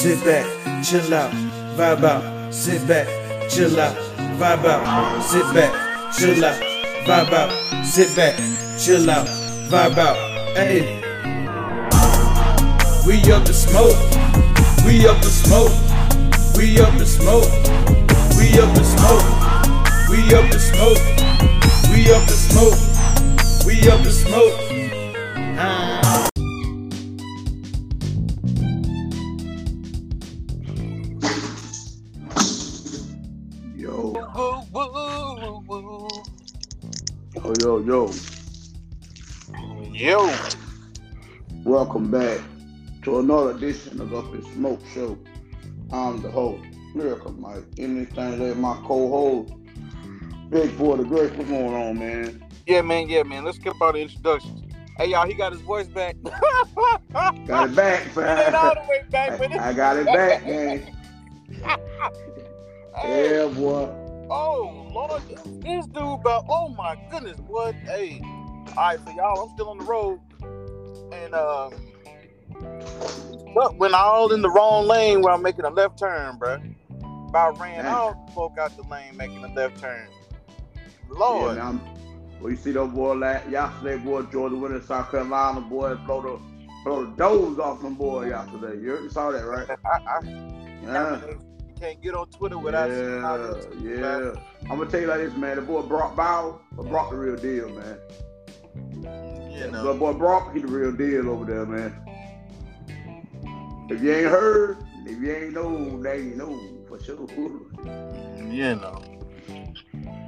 sit back, chill out, vibe out, sit back, chill out, vibe out, sit back, chill out, vibe out, sit back, chill out, vibe out. Hey, we up to smoke, we up to smoke, we up to smoke, we up to smoke, we up to smoke, we up to smoke, we up to smoke. Yo, Welcome back to another edition of Up in Smoke Show. I'm the host, Miracle Myke. Anything that my co-host, Big Boy the Great. What's going on, man? yeah, man, yeah, man. Let's skip all the introductions. Hey, y'all, he got his voice back. Got it back, ain't all man. the way back. I, I got it back, man. Hey, Yeah, boy. Oh Lord, this dude about oh my goodness, what? Hey, all right, so y'all, I'm still on the road, and uh, but when all in the wrong lane where I'm making a left turn, bruh. About ran Dang. all the folk out the lane making a left turn. Yeah, Lord, man. Well, you see those boy last yesterday, boy, Georgia winning South Carolina, boy, blow the blow the doors off them boy yesterday. You saw that, right? I, I, Yeah. you can't get on Twitter without seeing how Yeah, yeah. I'm gonna tell you like this, man. The boy Bowers, but Brock the real deal, man. You know, boy Brock, he the real deal over there, man. If you ain't heard, if you ain't know, now you know for sure. you know.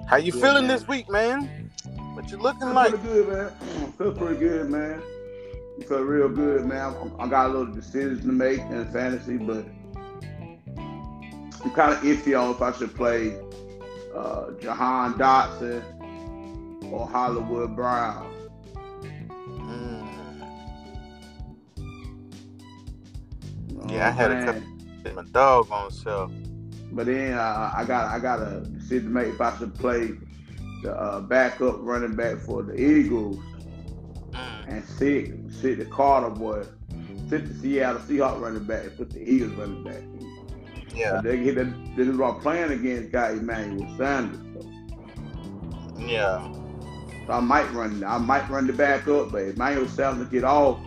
How you Yeah, feeling man. this week, man? What you looking Feel like? pretty good, man. Feel pretty good, man. You feel real good, man. I, I got a little decisions to make in fantasy, but I'm kind of iffy on if I should play uh, Jahan Dotson or Hollywood Brown. Yeah, I had a I'm couple-? My dog on self. But then uh, I got I got a decision to make if I should play the uh, backup running back for the Eagles Mm. and sit sit the Carter boy, sit the Seattle Seahawks running back and put the Eagles running back. Yeah, But they get that this is what I'm playing against guy Emmanuel Sanders. So, yeah. so I might run I might run the back up, but if Emmanuel Sanders get off,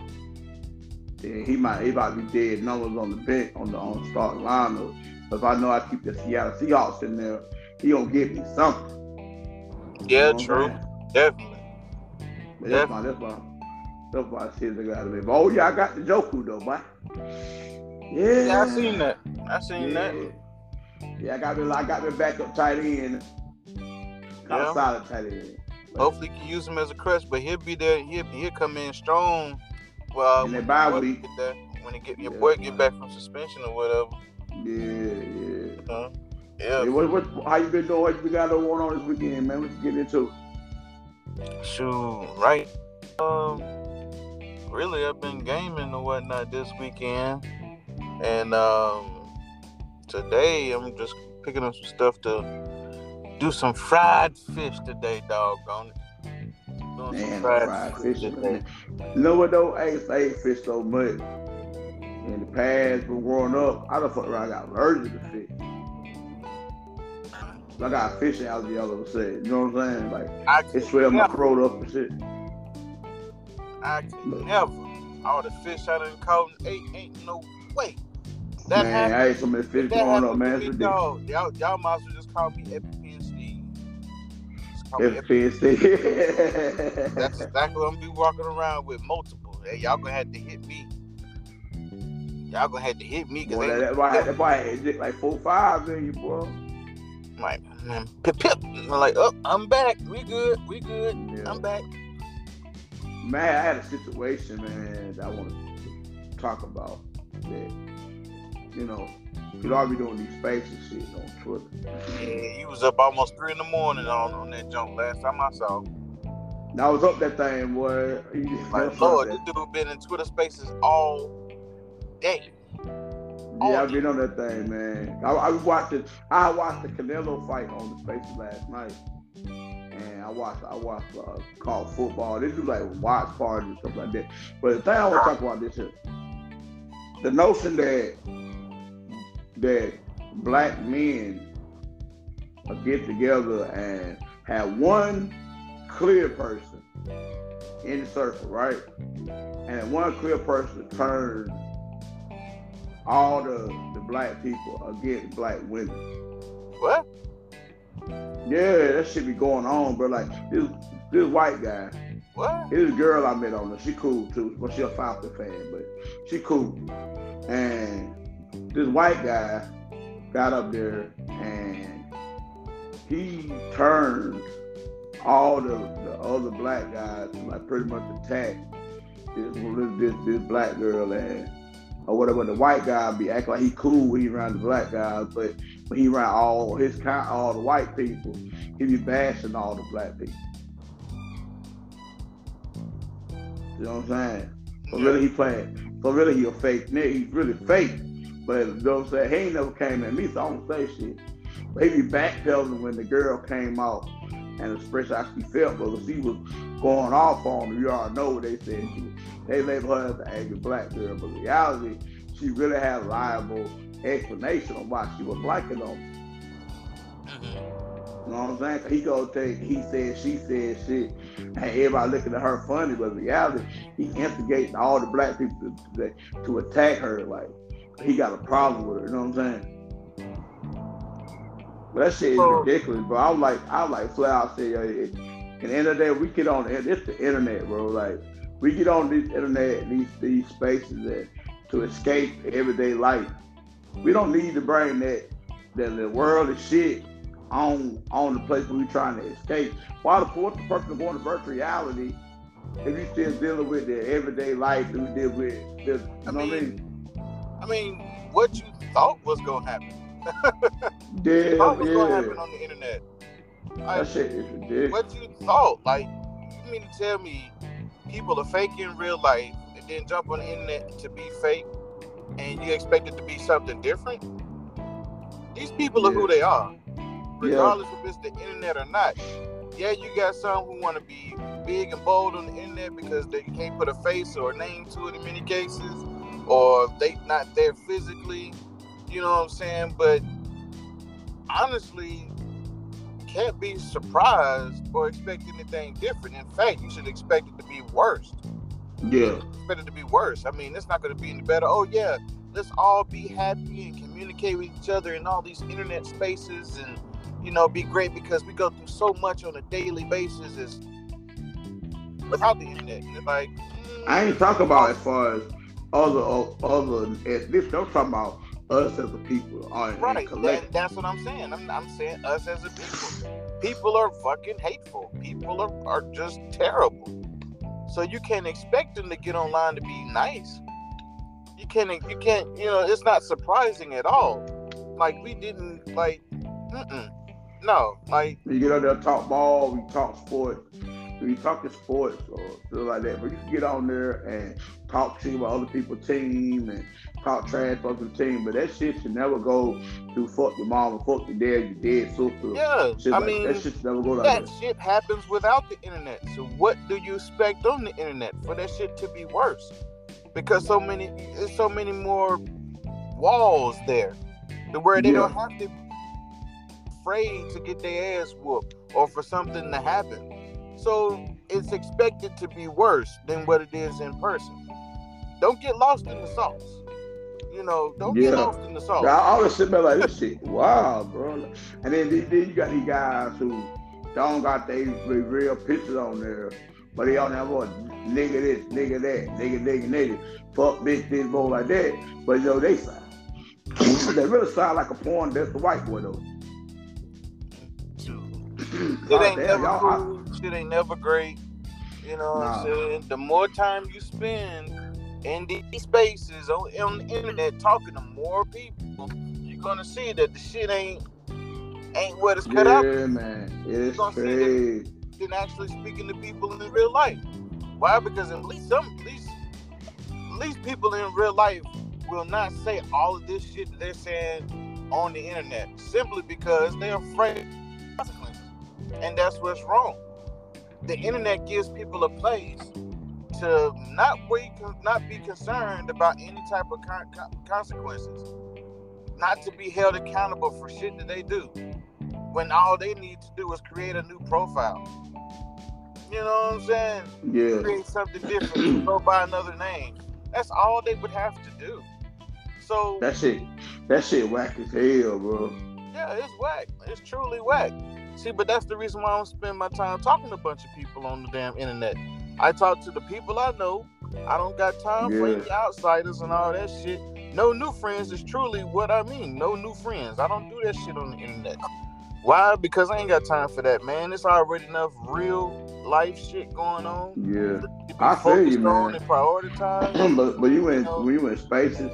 then he might he might be dead numbers on the bench on the on the start lineup. If I know I keep the Seattle Seahawks in there, he gonna get me something. Yeah, You know true. Definitely. But that's my that's my that's my shit that gotta be. But oh yeah, I got the Njoku though, boy. Yeah, Yeah, I seen that. I seen yeah. that. Yeah, I got me I got me backup tight end. Kind Yeah. of solid tight end. Hopefully, you can use him as a crutch, but he'll be there. He'll he'll come in strong. Well, In when that bye your boy week. when he get your Yeah. boy get back from suspension or whatever. Yeah, yeah. Huh? Yeah, Hey, what, what, how you been doing? What you got going on this weekend, man? What you getting into? shoot, right. Um, really, I've been gaming and whatnot this weekend, and um, today I'm just picking up some stuff to do some fried fish today. Doggone it. Man, fried fish. You know what though? I ain't, I ain't fish so much. In the past, when growing up, I done fuck around, got allergic to fish. I got a fishing allergy all of a sudden. You know what I'm saying? Like I it swelled my throat up and shit. I could never. All the fish I done caught and ate ain't no way. That man, happened. I ate so many fish growing up, man. to It's ridiculous. Y'all, y'all might as well just call me Epic. Oh, Call me That's exactly what I'm gonna be walking around with multiple. Hey, y'all gonna have to hit me. Y'all gonna have to hit me because that, that, boy, that boy dick like four five in you, boy. like man, pip pip. I'm like, oh, I'm back. We good. We good. Yeah. I'm back. Man, I had a situation, man, that I want to talk about. That, you know, you'd all be doing these spaces shit on Twitter. Yeah, you was up almost three in the morning on, on that jump last time I saw. And I was up that thing, boy. Like, Lord, this dude been in Twitter Spaces all day. Yeah, I've been on that thing, man. I, I watched it. I watched the Canelo fight on the Spaces last night, and I watched. I watched uh, called football. This is like watch parties and stuff like that. But the thing I want to talk about this is the notion that that black men get together and have one clear person in the circle, right? And one clear person turns all the, the black people against black women. What? Yeah, that should be going on, bro. Like this this white guy. What? This girl I met on there. She cool too. Well, she a Falcon fan, but she cool. And this white guy got up there and he turned all the, the other black guys like pretty much attacked mm-hmm. this this this black girl and or whatever. The white guy be acting like he cool when he around the black guys, but when he around all his kind, all the white people, he be bashing all the black people. You know what I'm saying? So really he playing. So really he a fake nigga. He's really fake. But you know what I'm saying? He ain't never came at me, so I don't say shit. But he be backpedaling when the girl came out and expressed how she felt because she was going off on her. You all know what they said. She, they labeled her as an angry black girl, but reality, she really had a liable explanation on why she was liking them. You know what I'm saying? he go take he said, she said shit, and everybody looking at her funny, but in reality, he instigating all the black people to, to, to attack her. Like he got a problem with her. You know what I'm saying? But that shit is So- ridiculous, bro. I'm like, I'm like flat out say, yo, it, at the end of the day, we get on the it's the internet, bro. Like we get on this internet, these these spaces that to escape everyday life. We don't need to bring that that the world is shit on on the place where we trying to escape. Why the what's the purpose of going to virtual reality if you still dealing with the everyday life that we deal with? This, you I know what I mean, mean? I mean, what you thought was gonna happen? Yeah, thought was gonna yeah. happen on the internet? Like, That shit is ridiculous. what you thought? Like, you mean to tell me people are fake in real life and then jump on the internet to be fake, and you expect it to be something different? These people are who they are, regardless if it's the internet or not. Yeah, you got some who want to be big and bold on the internet because they can't put a face or a name to it in many cases, or they not there physically. You know what I'm saying? But honestly, can't be surprised or expect anything different. In fact, you should expect it to be worse. Yeah, Expect it to be worse. I mean, it's not going to be any better. Oh yeah, let's all be happy and communicate with each other in all these internet spaces, and you know, be great because we go through so much on a daily basis. Is without the internet, it's like mm, I ain't talking about as far as other other at this. I'm talking about us as a people, Right, and that's what I'm saying. I'm, I'm saying us as a people. People are fucking hateful. People are, are just terrible. So you can't expect them to get online to be nice. You can't. You can't. You know, it's not surprising at all. Like we didn't like. Mm-mm. No, like You get on there, talk ball, we talk sports, we talking sports or something like that. But you can get on there and talk to about other people's team and talk trash about the team. But that shit should never go to fuck your mama, fuck your dad, your dead sister. yeah. Shit I like, mean, that shit should never go like that that. shit happens without the internet. So what do you expect on the internet for that shit to be worse? Because so many, there's so many more walls there, to where they don't have to be afraid to get their ass whooped or for something to happen. So it's expected to be worse than what it is in person. Don't get lost in the sauce. You know, don't get lost in the sauce. Yeah, I always sit there like this shit. Wow, bro. And then, then you got these guys who don't got their real pictures on there, but they all there what nigga this, nigga that, nigga, nigga, nigga, fuck bitch, this, boy like that. But you know they sound. they really sound like a porn. That's the white boy though. It ain't damn, never y'all- cool. Shit ain't never great. You know what Nah. I'm saying? The more time you spend in these spaces on, on the internet talking to more people, you're gonna see that the shit ain't ain't what it's cut out Yeah, man, it's gonna see crazy. than actually speaking to people in real life. Why? Because at least some at least at least people in real life will not say all of this shit that they're saying on the internet simply because they're afraid of consequences. And that's what's wrong. The internet gives people a place to not wait, not be concerned about any type of con- con- consequences. not to be held accountable for shit that they do. When all they need to do is create a new profile. You know what I'm saying? Yeah. Create something different, go by another name. That's all they would have to do. So That shit, that shit whack as hell, bro. yeah, it's whack. It's truly whack. See, but that's the reason why I don't spend my time talking to a bunch of people on the damn internet. I talk to the people I know. I don't got time for Yeah. any outsiders and all that shit. No new friends is truly what I mean. No new friends. I don't do that shit on the internet. Why? Because I ain't got time for that, man. It's already enough real life shit going on. Yeah. I feel you, on man. and prioritize. but but you went know? when you went spaces,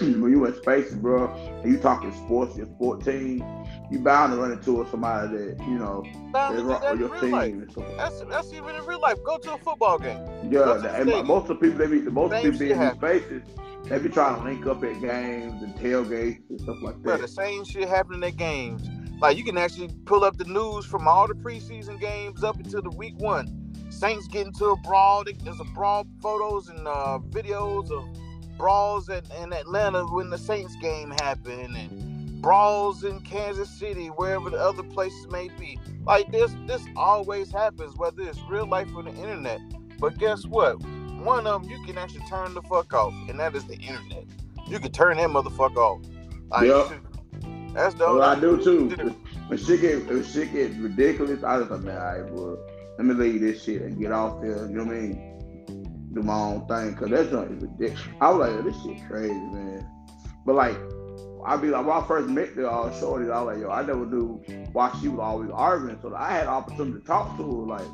when you in spaces, bro, and you talking sports, you're 14, you bound to run into somebody that you know Bound they to do rock that with in your team. That's that's even in real life. Go to a football game. Yeah, Go to the- the and stadium. most of the people they be most Same people be in these spaces, they be trying to link up at games and tailgates and stuff like Bro, that. the same shit happening at games. Like you can actually pull up the news from all the preseason games up until the week one. Saints get into a brawl. There's a brawl photos and uh, videos of brawls in, in Atlanta when the Saints game happened, and brawls in Kansas City, wherever the other places may be. Like this, this always happens, whether it's real life or the internet. But guess what? One of them you can actually turn the fuck off, and that is the internet. You can turn that motherfucker off. Like, Yep. That's the Well, I do too. When shit get when shit get ridiculous, I just like, man, all right, bro, let me leave this shit and get off there. You know what I mean? Do my own thing, cause that's not even ridiculous. I was like, this shit crazy, man. But like, I be like, when I first met the uh, shorty, I was like, yo, I never knew why she was always arguing. So I had opportunity to talk to her like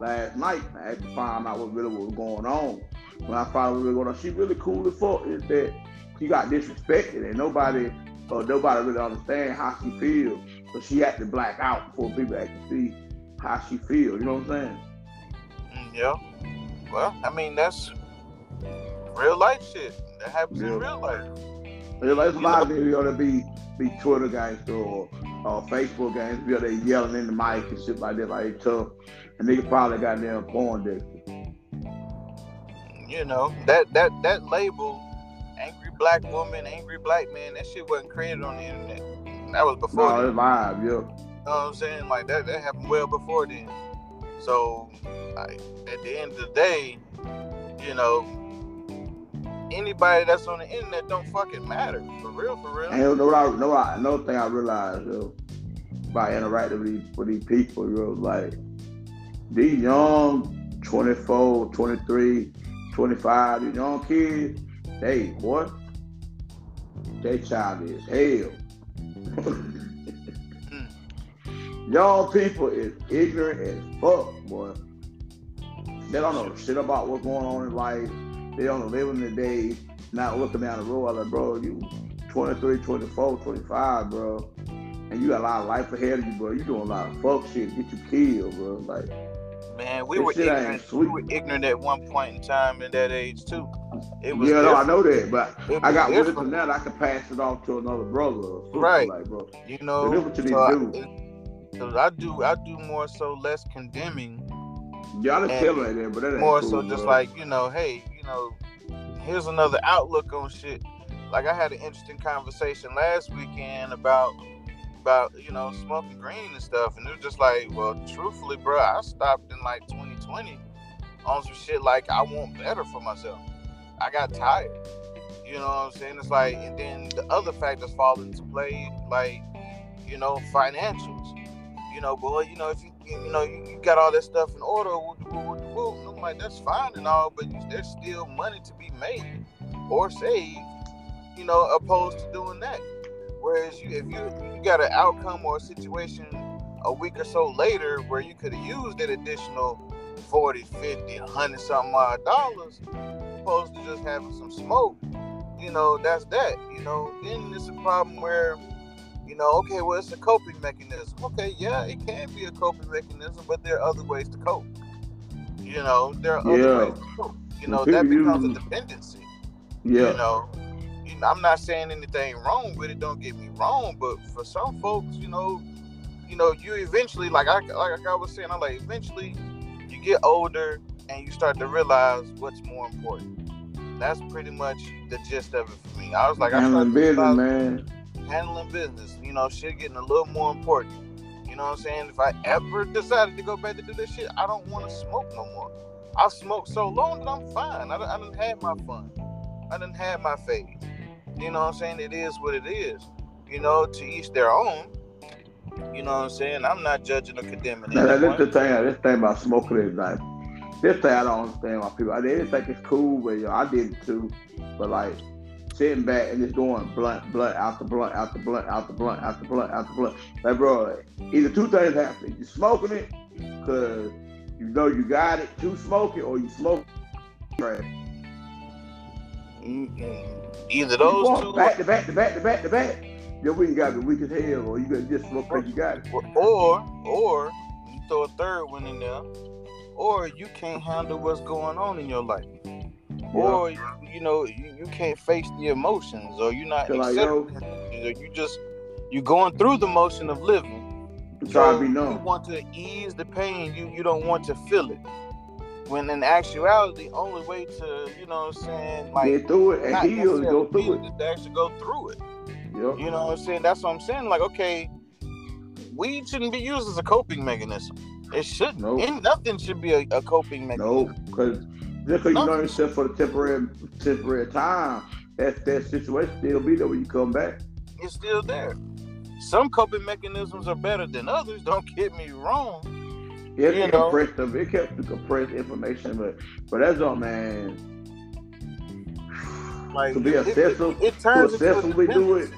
last night. I had to find out what really was going on. When I out really going on, she really cool as fuck. Is that she got disrespected and nobody or nobody really understand how she feels. So she had to black out before people actually see how she feels. You know what I'm saying? Mm, Yeah. Well, I mean that's real life shit. That happens in real life. Like a lot of people gonna be be Twitter gangster or, or Facebook gangster, you know, they yelling in the mic and shit like that, like tough. And they probably got them porn dicks. You know that that that label, angry black woman, angry black man. That shit wasn't created on the internet. That was before. No, it's live, yeah. You know what I'm saying? Like that that happened well before then. So, at the end of the day, you know, anybody that's on the internet don't fucking matter. For real, for real. And you know what I know what I, another thing I realized yo, by interacting with these, with these people, like these young 24, 23, 25, these young kids, they boy, they childish as hell. young people is ignorant as fuck, boy. They don't know shit about what's going on in life. They don't know living the day, not looking down the road. I'm like, bro, you 23, 24, 25, bro. And you got a lot of life ahead of you, bro. You doing a lot of fuck shit, get you killed, bro. Like, Man, we were ignorant. We were ignorant at one point in time in that age too. It was yeah, no, I know that, but I got wisdom now that I can pass it off to another brother Right. like, bro. You know, But that's what you so I, it- so mm. I do I do more so less condemning, Y'all And tell me that, but that ain't more cool, so just like you know, hey, you know, here's another outlook on shit. Like I had an interesting conversation last weekend about about you know smoking green and stuff, and it was just like, well, truthfully, bro, I stopped in like 2020 on some shit like I want better for myself. I got tired. You know what I'm saying? It's like, and then the other factors fall into play, like, you know, financials. You know, boy, you know, if you, you know, you, you got all that stuff in order, I'm like, that's fine and all, but there's still money to be made or saved, you know, opposed to doing that. Whereas you, if you, you got an outcome or a situation a week or so later where you could have used that additional 40, 50, 100 something odd dollars, opposed to just having some smoke, you know, that's that. You know, then it's a problem where, you know, okay, well, it's a coping mechanism. Okay, yeah, it can be a coping mechanism, but there are other ways to cope. You know, there are other Yeah. ways to cope. You know, that becomes a dependency. yeah. You know, you know, I'm not saying anything wrong with it. Don't get me wrong, but for some folks, you know, you know, you eventually, like I like I was saying, I'm like eventually you get older and you start to realize what's more important. That's pretty much the gist of it for me. I was like, I Handling started business, about man. Handling business. You know, shit getting a little more important. You know what I'm saying? If I ever decided to go back to do this shit, I don't want to smoke no more. I smoked so long that I'm fine. I, done- I done had my fun. I done had my phase. You know what I'm saying? It is what it is. You know, to each their own. You know what I'm saying? I'm not judging or condemning Now, that's the thing. This thing about smoking is like this thing I don't understand why people. I didn't think it's cool, but yo, I did too. But like sitting back and just doing blunt, blunt, out the blunt, out the blunt, out the blunt, out the blunt, out the blunt. Like, bro, either two things happen. You smoking it because you know you got it to smoke it, or you smoke trash. Mm-mm. Either those two, back to back to back to back to back. Your week got to be weak as hell, or you gonna just smoke because you got it. or or, or you throw a third one in there, or you can't handle what's going on in your life. Or you know you, you can't face the emotions or you're not like, accepting emotions, or you just you're going through the motion of living. You try to be you want to ease the pain you you don't want to feel it. When in actuality only way to you know what i'm saying like Get through it and heal go through it. is to actually go through it. Yep. you know what i'm saying? That's what i'm saying like okay weed shouldn't be used as a coping mechanism. It shouldn't. Nope. and nothing should be a, a coping mechanism. No, because just because you know yourself for the temporary temporary time, that that situation still be there when you come back. it's still there. Some coping mechanisms are better than others. Don't get me wrong. Yeah, You it know. compressed stuff. It kept the compressed information, but but that's all, man. Like To be it, it, obsessive- it turns to obsessively do it.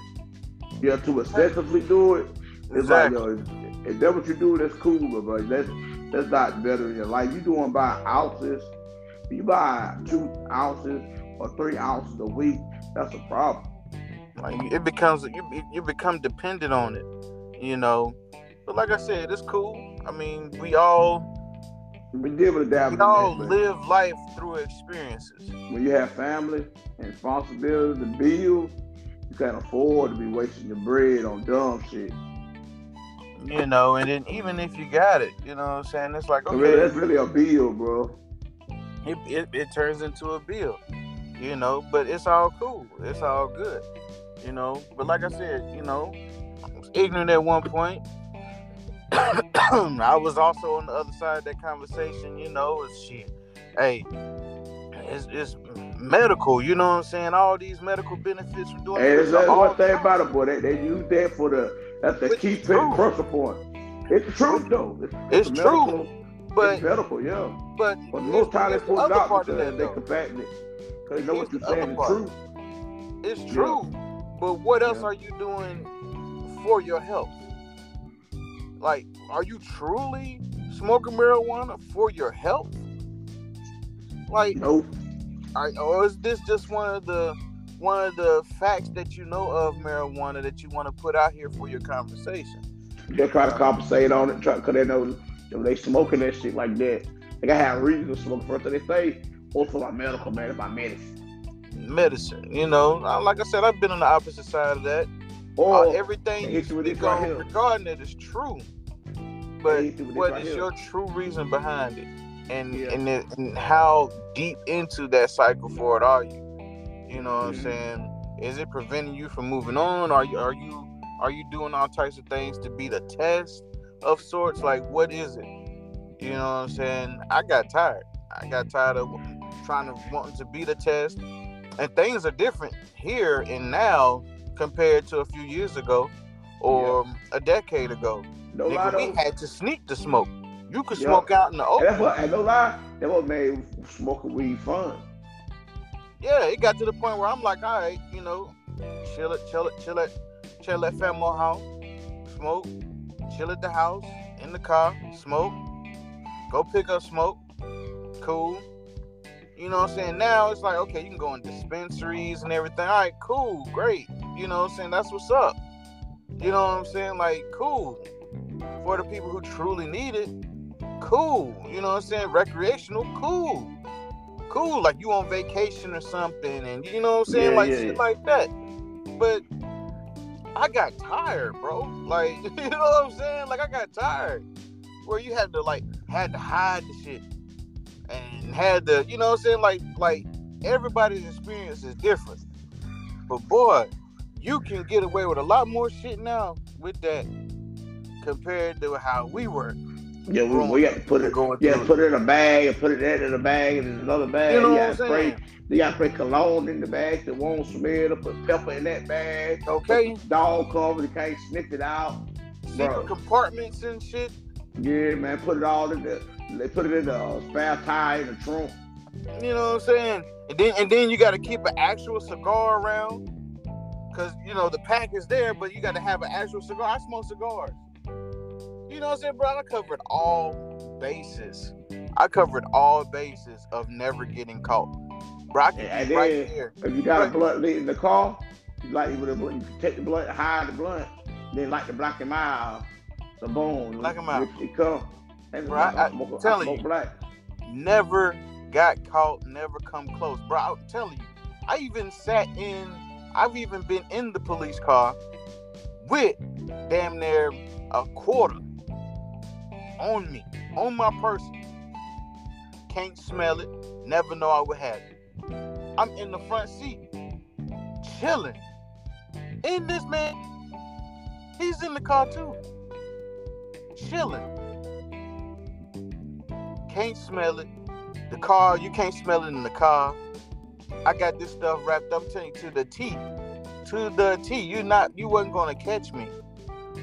Yeah, to excessively do it, it's Exactly. like yo, if, if that's what you do, that's cool, but bro, that's that's not better in your life. You doing by ounces, you buy two ounces or three ounces a week, that's a problem. Like it becomes you you become dependent on it, you know. But like I said, it's cool. I mean, we all We deal with that. we all live life through experiences. when you have family and responsibilities and bills, you can't afford to be wasting your bread on dumb shit. You know, and then even if you got it, you know what I'm saying? It's like okay, that's really a bill, bro. It, it, it turns into a bill, you know, but it's all cool. It's all good, you know. But like I said, you know, I was ignorant at one point. I was also on the other side of that conversation, you know, it's shit. Hey, it's, it's medical, you know what I'm saying? All these medical benefits from doing Hey, this that's, that's one thing about it, boy. They, they use that for the that's the Which key true. point. It's the truth though. It's, It's a true, But it's medical, yeah. but But most times they pull out because they combating it. Because they know what you're the saying is true. It's Yeah. true. But what else Yeah. are you doing for your health? Like, are you truly smoking marijuana for your health? Like, Nope. I, or is this just one of the one of the facts that you know of marijuana that you want to put out here for your conversation? They try to compensate on it because they know if they smoking that shit like that. They gotta have reason to smoke. First thing they say, oh, for my medical, man, my medicine. Medicine, you know. Like I said, I've been on the opposite side of that. Or Uh, everything you speak right on regarding it is true, but what right is here. your true reason behind it, and Yeah. and, it, and how deep into that cycle for it are you? You know what I'm Mhm. saying? Is it preventing you from moving on? Are you are you are you doing all types of things to be the test of sorts? Like what is it? You know what I'm saying? I got tired. I got tired of trying to wanting to be the test, and things are different here and now compared to a few years ago or a decade ago. no lie Nigga, we had to sneak the smoke. You could Yeah. smoke out in the And that's open. what, and no lie, that what made smoking weed fun. Yeah, it got to the point where I'm like, all right, you know, chill it, chill it, chill it, chill at family house, smoke, chill at the house, in the car, smoke, go pick up smoke, cool. You know what I'm saying? Now it's like, okay, you can go in dispensaries and everything. All right, cool, great. You know what I'm saying? That's what's up. You know what I'm saying? Like, cool. For the people who truly need it, cool. You know what I'm saying? Recreational, cool. Cool. Like you on vacation or something, and you know what I'm saying? Yeah, like yeah, shit yeah. like that. But I got tired, bro. Like, you know what I'm saying? Like I got tired. Where you had to like had to hide the shit and had to, you know what I'm saying? Like like everybody's experience is different. But boy, you can get away with a lot more shit now with that compared to how we were. Yeah, we, we got to put it. Going Yeah, put it in a bag and put it that in a bag and another bag. You know what I'm spray. saying? You got to spray cologne in the bag that won't smell. Put pepper in that bag. Okay. Dog cover, you can't sniff it out. Secret compartments and shit. Yeah, man, put it all in the. They put it in the uh, spare tire in the trunk. You know what I'm saying? And then and then you got to keep an actual cigar around, cause you know the pack is there, but you got to have an actual cigar. I smoke cigars. You know what I'm saying, bro? I covered all bases. I covered all bases of never getting caught. Bro, I can And be right then- here. If you got Right. a blunt in the car, you like you would you take the blunt, hide the blunt, then like the black and mild. So boom, Black and mild. It, it come. And Bro, I- smoke- telling you. black. Never got caught. Never come close, bro. I'm telling you. I even sat in. I've even been in the police car with damn near a quarter on me, on my person. Can't smell it. Never know I would have it. I'm in the front seat, chilling. In this man, he's in the car too, chilling. Can't smell it. The car, you can't smell it in the car. I got this stuff wrapped up. To the T, to the T. You not, you wasn't gonna catch me.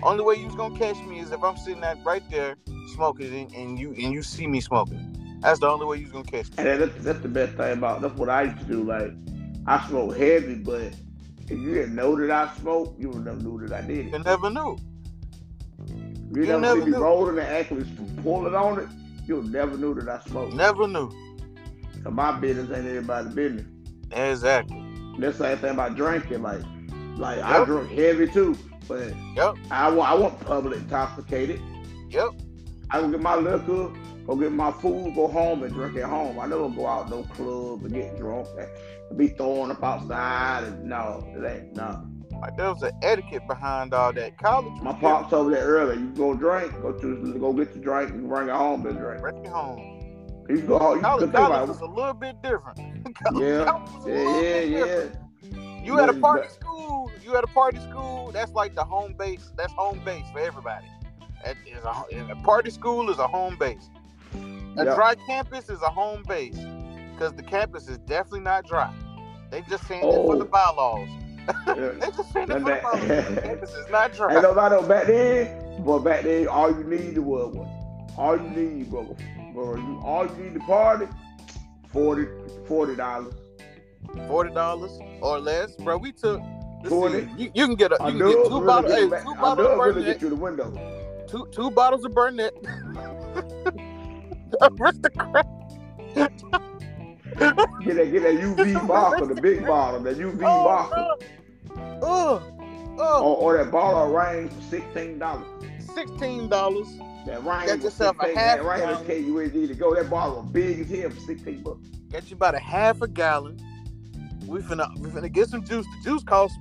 Only way you was gonna catch me is if I'm sitting at right there smoking and, and you and you see me smoking. That's the only way you was gonna catch me. And that's, that's the best thing about that's what I used to do. Like I smoke heavy, but if you didn't know that I smoke, you would never knew that I did You never knew. You, you never, never see me knew. rolling and actually pulling on it, you'll never knew that I smoked. Never knew. So my business ain't anybody's business. Exactly. That's the same thing about drinking. Like, like I Yep. drink heavy too, but Yep. I want I want public intoxicated. Yep. I go get my liquor, go get my food, go home and drink at home. I never go out no club and get drunk and be throwing up outside and no, ain't no. Like there was an etiquette behind all that. College. My pops over there earlier. You go drink, go to go get your drink, and bring it home and drink. Bring it home. You go home. You College, college was a little bit different. Yeah, yeah, yeah, yeah. You at a party school. You at a party school. That's like the home base. That's home base for everybody. That is a, a party school is a home base. A Yeah. dry campus is a home base because the campus is definitely not dry. They just saying it for Oh. the bylaws. Yeah. They just saying it for the bylaws. The campus is not dry. Ain't nobody back then, but back then all you needed was one. All you need, bro, bro, you all you need to party, 40 dollars. Forty dollars or less, bro. We took. 40. see, You, you can get a you can get two bottles. get Hey, two I bottles of it really get through the window. Two two bottles of Burnett. Aristocrat. Get that, get that UV bottle, the big bottle, that UV bottle, Oh, oh, or, or that bottle of rain for sixteen dollars. sixteen dollars. That rain was yourself a half That rain will gallon. tell you where you need to go. That bottle big as hell for sixteen bucks. Got you about a half a gallon. We finna we finna get some juice. The juice costs.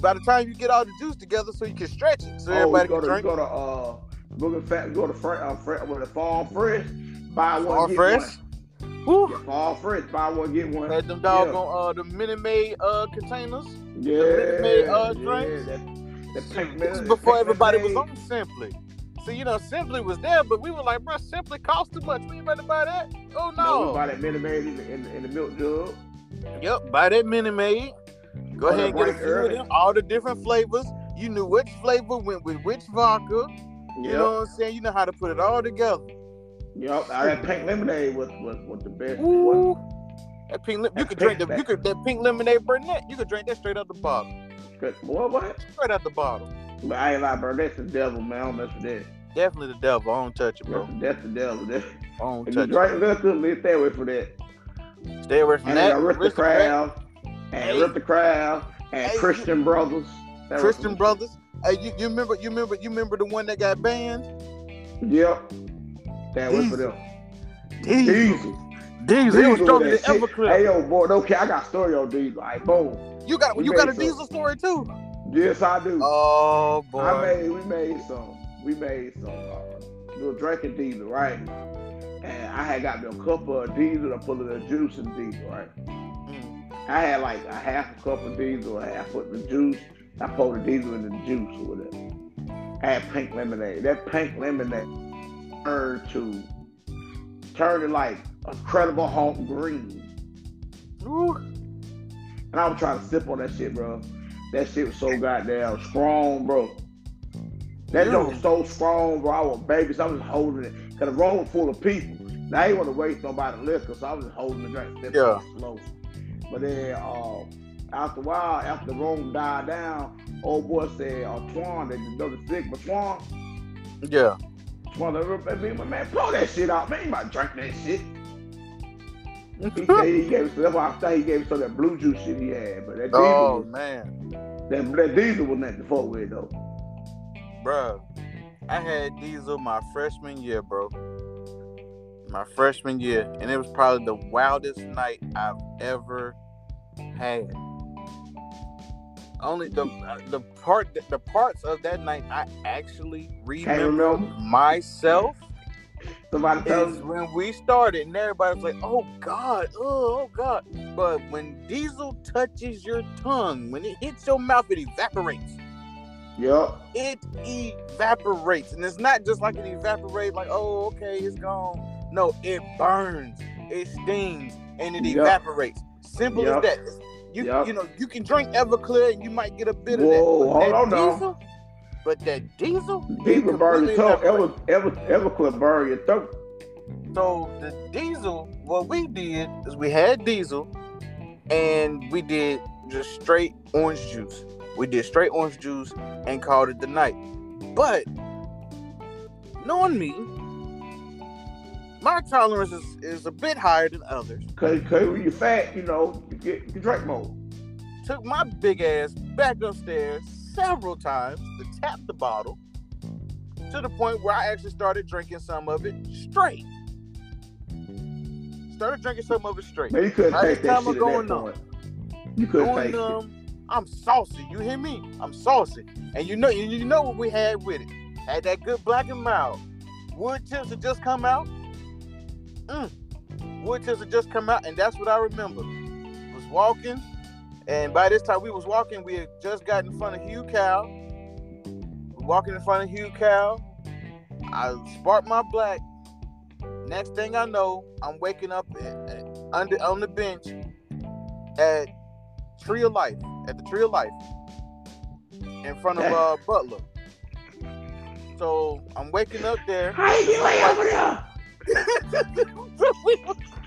By the time you get all the juice together, so you can stretch it, so oh, everybody can to, drink. go to uh, to fat, go to fre- uh, fre- with the farm fresh, buy one Farm get fresh. one. Woo. Yeah, fresh, buy one get one. Had them doggone uh the Minute Maid uh containers. Yeah, Minute Maid, uh, yeah, that, that pink This is before everybody was on Simply. So you know, Simply was there, but we were like, bro, Simply cost too much. We ain't about to buy that. Oh Maid. No, we buy that Minute Maid in the, in, in the milk jug. Yep, buy that Minute Maid. Go ahead and get a few break of early. them. All the different flavors. You knew which flavor went with which vodka. You know what I'm saying? You know how to put it all together. Yep, uh, that pink lemonade was, was, was the best. Ooh. That pink, lim- you That could drink the, pink- you could that pink lemonade Burnett. You could drink that straight out the bottle, Good. What, what? straight out the bottle. But I ain't like, bro. That's the devil, man. I don't mess with that. Definitely the devil. I don't touch it, bro. that's the devil. That, I don't if you touch drink liquor, let's stay away from that. Stay away from And that. then Rip the Aristocrat, Crowd, and Hey. Rip the Crowd, and Hey. Christian Brothers. That Christian Brothers. Hey, you, you remember? You remember? You remember the one that got banned? Yep. Was for Diesel. them. Diesel. Diesel. Diesel. He was Diesel stronger than. Everclear. Hey, yo, boy, okay, I got a story on Diesel. Like, boom. you got we you got a some. Diesel story too. Yes, I do. Oh boy. I made, we made some, we made some, uh, we were drinking diesel, right? And I had got me a cup of diesel and put a little juice in diesel, right? Mm. I had like a half a cup of diesel, a half of the juice. I poured the diesel in the juice or whatever. I had pink lemonade. That pink lemonade turned to turn to like incredible Hulk green. Ooh. And I was trying to sip on that shit, bro. That shit was so goddamn strong, bro. That Yeah. was so strong, bro. I was baby, so I was holding it. Cause the room was full of people. Now I didn't want to waste nobody liquor, so I was just holding the drink, Yeah. slow. But then uh, after a while, after the room died down, old boy said, uh, Twan, they just know the sick, but Twan, Yeah. Twan, they me, man, pull that shit out, man. You might drink that shit. He said he gave that's why I think he gave some of that blue juice shit he had. But that diesel, Oh was, man, that, that diesel was nothing to fuck with, though. bro. I had diesel my freshman year, bro. My freshman year, and it was probably the wildest night I've ever had. Only the uh, the part the parts of that night I actually remember remember? myself Somebody is when we started and everybody was like, "Oh God, oh, oh God!" But when diesel touches your tongue, when it hits your mouth, it evaporates. Yup. It evaporates, and it's not just like it evaporates, like, "Oh, okay, it's gone." No, it burns, it stings, and it Yup. evaporates. Simple Yup. as that. You Yup. you know you can drink Everclear and you might get a bit Whoa, of that. But hold that on diesel, but that diesel, Diesel burn your throat. Ever, ever, ever could burn your throat. So the diesel, what we did is we had diesel, and we did just straight orange juice. We did straight orange juice and called it the night. But knowing me, my tolerance is, is a bit higher than others. Cause, cause when you're fat, you know, get drink more. Took my big ass back upstairs several times to tap the bottle to the point where I actually started drinking some of it straight. Started drinking some of it straight. Man, you couldn't By take that shit at going that point. You couldn't Going take it. um, I'm saucy. You hear me? I'm saucy. And you know, you know what we had with it. Had that good black and mild. Wood tips had just come out. Mm. Wood tips had just come out, and that's what I remember. Walking, and by this time we was walking, we had just got in front of Hugh Cow. Walking in front of Hugh Cow. I sparked my black. Next thing I know, I'm waking up at, at- under on the bench at Tree of Life, at the Tree of Life, in front of uh, Butler. So I'm waking up there. How you over there?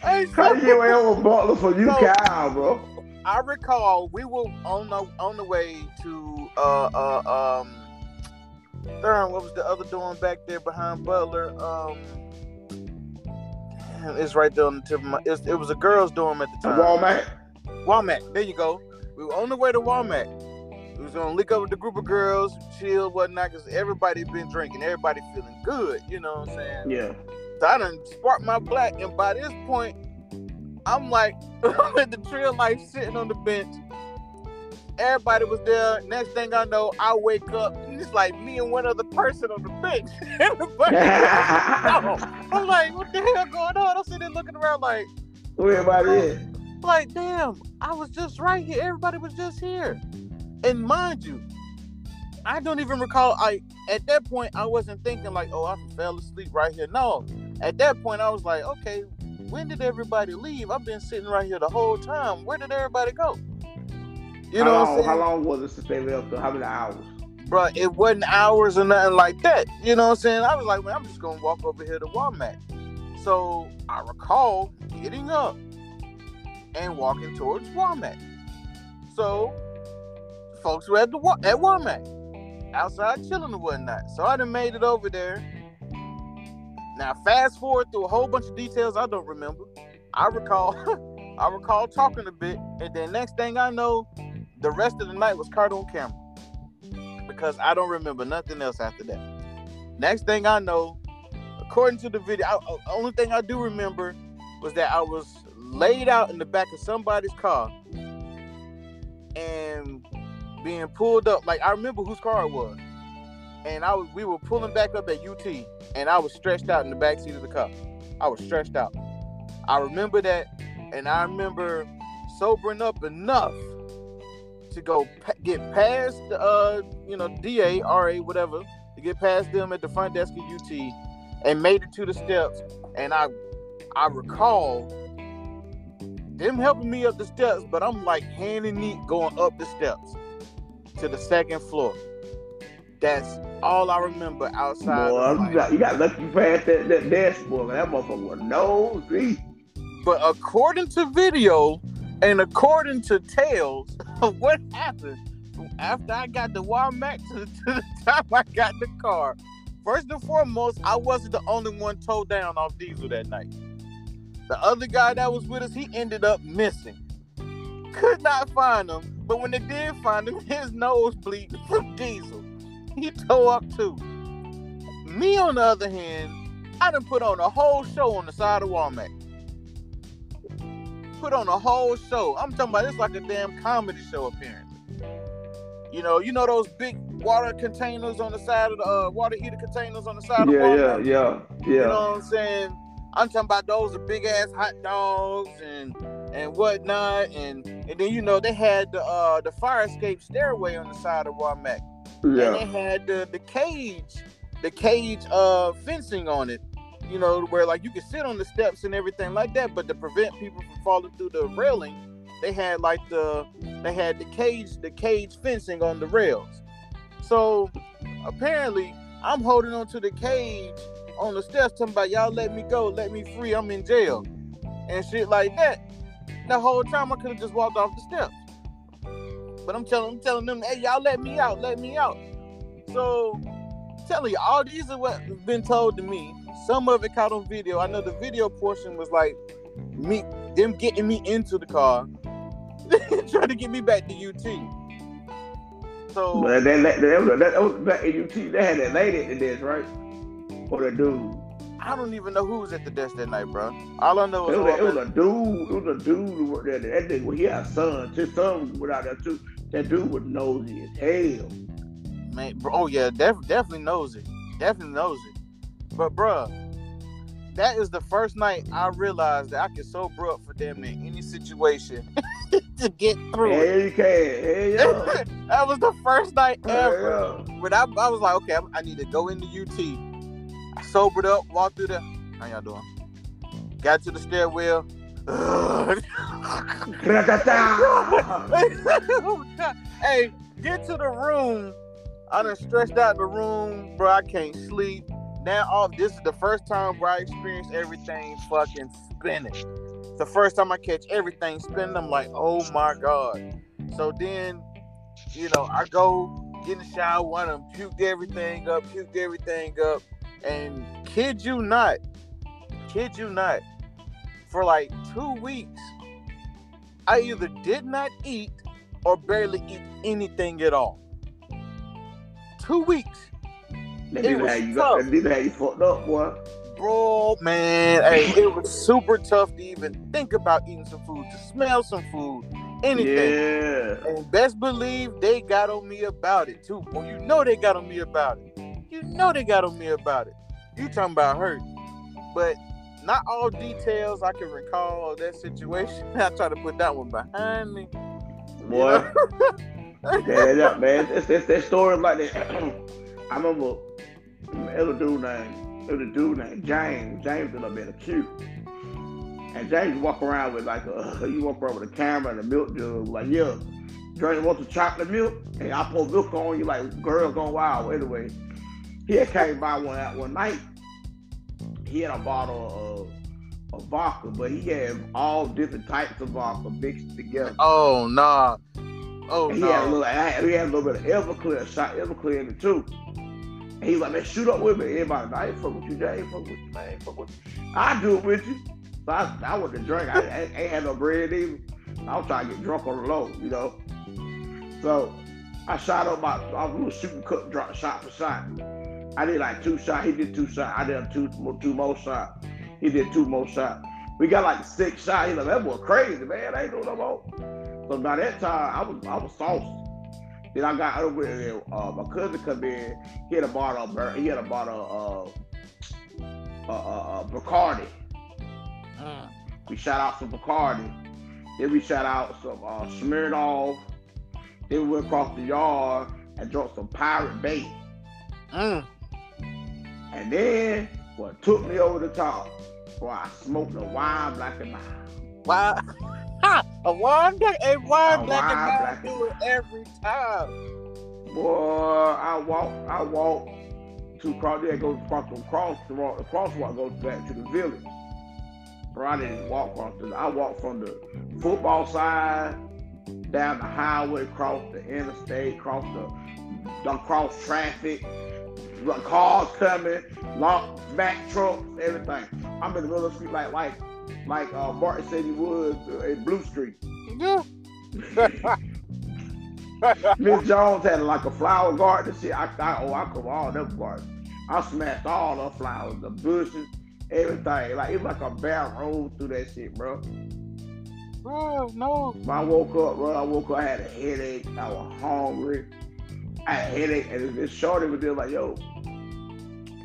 Hey, How you get way over Butler for you, So- cow, bro? I recall we were on the on the way to uh uh um darn what was the other dorm back there behind Butler? Um damn, it's right there on the tip of my it's, it was a girls dorm at the time. Walmart. Walmart. There you go. We were on the way to Walmart. We was gonna link up with the group of girls chill whatnot because everybody been drinking. Everybody feeling good you know what I'm saying? Yeah. I done sparked my black, and by this point, I'm like I'm at the trail life sitting on the bench. Everybody was there. Next thing I know, I wake up and it's like me and one other person on the bench. I'm like, what the hell going on? I'm sitting there looking around like, Where everybody is? like, damn, I was just right here. Everybody was just here. And mind you, I don't even recall. I at that point I wasn't thinking like, oh, I fell asleep right here. No, at that point I was like, okay, when did everybody leave? I've been sitting right here the whole time. Where did everybody go? You how know long, what I'm saying? How long was it since they left? How many hours? Bro, it wasn't hours or nothing like that. You know what I'm saying? I was like, man, I'm just gonna walk over here to Walmart. So I recall getting up and walking towards Walmart. So folks were at the at Walmart, outside chilling and whatnot. So I done made it over there. Now fast forward through a whole bunch of details I don't remember. I recall I recall talking a bit, and then next thing I know, the rest of the night was caught on camera because I don't remember nothing else after that. Next thing I know, according to the video, I, only thing I do remember was that I was laid out in the back of somebody's car and being pulled up. Like I remember whose car it was, and I was we were pulling back up at UT, and I was stretched out in the back seat of the car. I was stretched out. I remember that, and I remember sobering up enough to go pa- get past the uh, you know DA, RA, whatever, to get past them at the front desk of UT, and made it to the steps. And I I recall them helping me up the steps, but I'm like hand and knee going up the steps to the second floor. That's all I remember outside. Boy, of, you like- got, you got lucky past that, that dashboard. man. That motherfucker was no deep. But according to video and according to tales of what happened after I got the Walmart to, to the time I got the car, first and foremost, I wasn't the only one towed down off diesel that night. The other guy that was with us, he ended up missing. Could not find him, but when they did find him, his nose bleeding from diesel. He tore up too. Me, on the other hand, I done put on a whole show on the side of Walmart put on a whole show. I'm talking about it's like a damn comedy show apparently. You know, you know those big water containers on the side of the uh, water heater containers on the side of Yeah, Walmart. yeah, yeah, You know what I'm saying? I'm talking about those are big ass hot dogs and and whatnot, and and then you know they had the uh the fire escape stairway on the side of Walmart, and they had the the cage, the cage uh fencing on it. You know where like you could sit on the steps and everything like that, but to prevent people from falling through the railing, they had like the they had the cage the cage fencing on the rails. So apparently I'm holding on to the cage on the steps talking about y'all let me go, let me free, I'm in jail. And shit like that. The whole time I could have just walked off the steps. But I'm telling I'm telling them, hey, y'all let me out, let me out. So telling you, all these are what been told to me. Some of it caught on video. I know the video portion was like me them getting me into the car, trying to get me back to UT. So that, that, that, was, back in UT. They had that lady at this, right? Or the dude. I don't even know who was at the desk that night, bro. All I know It is was, a, it was a dude. It was a dude who worked there. That nigga, well, he had a son. His son was out there too. That dude was nosy as hell. man. Bro, oh yeah, def- definitely knows it. Definitely knows it. But bruh, that is the first night I realized that I can sober up for damn near any situation to get through it. You can. Hell yeah. that was the first night ever. Hell yeah. When I, I was like, okay, I need to go into UT. Sobered up, walked through the. How y'all doing? Got to the stairwell. Hey, get to the room. I done stretched out the room, bro. I can't sleep. Now, all this is the first time where I experienced everything fucking spinning. It's the first time I catch everything spinning. I'm like, oh my god. So then, you know, I go get in the shower, one of them puked everything up, puked everything up, and kid you not, kid you not, for like two weeks, I either did not eat or barely eat anything at all. Two weeks, That It was you got tough. that nigga had you fucked up, boy. bro, man. Hey, it was super tough to even think about eating some food, to smell some food, anything. Yeah. And best believe they got on me about it too. Well, you know they got on me about it. You know they got on me about it. You mm. talking about hurt. But not all details I can recall of that situation. I try to put that one behind me. Boy. Yeah, yeah, man. It's, it's that story like that. I remember it was a dude named it was a dude named James. James was up at a Q. And James walk around with like a you walk around with a camera and a milk jug, like, yeah, drink want some chocolate milk? And I pour milk on you like girls gone wild. Anyway, he had came by one one night. He had a bottle of, of vodka, but he had all different types of vodka mixed together. Oh nah. Oh And he had a little, had- he had a little bit of Everclear, shot Everclear in it too. And he was like, man, shoot up with me. Everybody, I ain't fuck with you, Jay. I ain't fuck with you, man. I ain't fuck with you. I do it with you. So I, I went to drink. I, I ain't had no bread either. I was trying to get drunk on the low, you know. So I shot up my, I was shooting cut, drop shot for shot. I did like two shots. He did two shots. I did two, more- two more shots. He did two more shots. We got like six shots. He like, that boy crazy, man. I ain't doing no more. So by that time, I was I was sauced. Then I got over there. Uh, my cousin come in. He had a bottle of he had a bottle of uh, uh, uh, uh, Bacardi. Mm. We shot out some Bacardi. Then we shot out some uh, Smirnoff. Then we went across the yard and drunk some Parrot Bay. Mm. And then what took me over the top, boy, I smoked a wine black and mild. Why? a wine black, a wine A black wine and black mild do it every time. Boy, I walk, I walk to cross. There goes across the cross, the walk, the crosswalk goes back to the village. Bro, I didn't walk across. The, I walked from the football side down the highway, across the interstate, cross the, across traffic, cars coming, long back trucks, everything. I'm in the middle of the street like like like uh, Martin said he would uh, in Blue Street. Yeah. Miss Jones had like a flower garden and shit. I, I oh I come all them gardens. I smashed all the flowers, the bushes, everything. Like it was like a bear rolled through that shit, bro. Bro, no. When I woke up, bro, I woke up, I had a headache, I was hungry. I had a headache, and this shorty was just like, yo.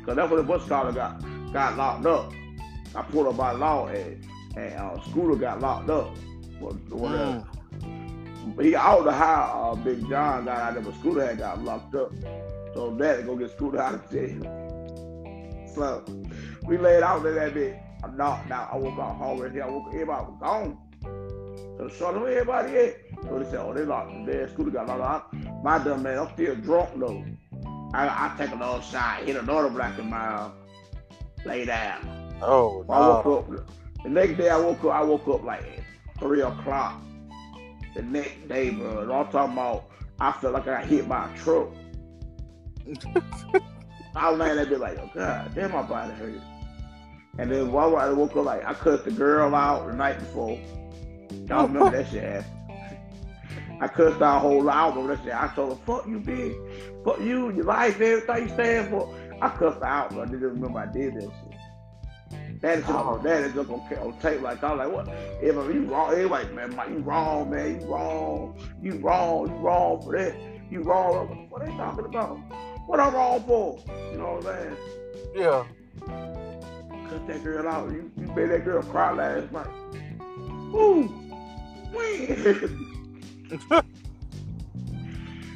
Cause that's when the bus caller got got locked up. I pulled up by law and and uh, Scooter got locked up. Or whatever. Mm. He I don't know how uh, Big John got out there, but Scooter had got locked up. So Dad had to go get Scooter out of jail. So we laid out there that bit. I knocked out. I woke up here. I woke everybody was gone. So short where everybody at? So they said, oh, they locked the dead. Scooter got locked out. My dumb man, I'm still drunk though. I, I take another shot, hit another black and mild, lay down. Oh, I woke up. The next day I woke up, I woke up like three o'clock. The next day, bro. And I'm talking about I felt like I got hit by a truck. I was laying there be like, oh god, damn my body hurt. And then while I woke up like I cut the girl out the night before. Y'all remember that shit happened. I cussed our whole lot. I don't remember that shit. I told her, fuck you, bitch. Fuck you, your life, everything you stand for. I cussed her out, but I didn't remember I did that shit. That is just, Oh. that is just on, on tape. Like I was like, what? Everybody, you wrong. Everybody, man, Mike, you wrong, man. You wrong. You wrong. You wrong for that. You wrong. Like, What they talking about? What I'm wrong for? You know what I'm saying? Yeah. Cut that girl out. You, you made that girl cry last night. Woo! When?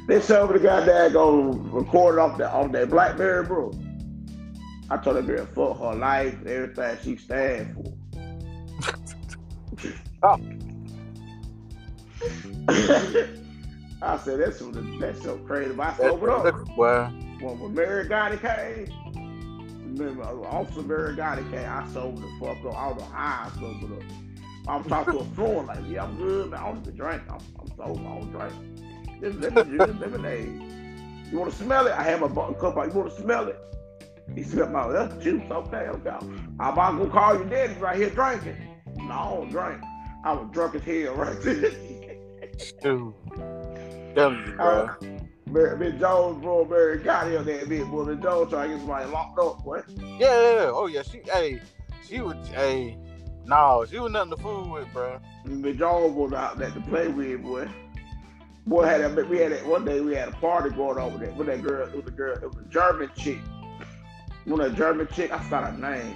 they me the that go record off that off that Blackberry, bro. I told that girl fuck her life, everything she stand for. Oh. I said that's so that's so crazy. But I sobered up. Boy. When, when Mary Gotti came, remember uh, Officer Mary Gotti came, I sobered the fuck up. I don't know how sobered up. I'm talking to a friend like, yeah, I'm good, man. I don't even drink. I'm, I'm sober. I don't drink. This lemon juice, lemonade. You want to smell it? I have my bu- cup out. You want to smell it? He smelled my that's juice. Okay, okay. I'm about to go call your daddy right here drinking. No, I don't drink. I was drunk as hell right there. Dude. You, bro. Uh, Jones, bro, Mary got him that bit, boy. Jones trying to get somebody locked up, boy. Yeah, yeah, yeah. Oh yeah, she hey, she was hey, no, she was nothing to fool with, bro. Miss Jones was out there to play with, boy. Boy had that. We had that one day. We had a party going on with that. With that girl, it was a girl. It was a German chick. Know that German chick? I forgot her name.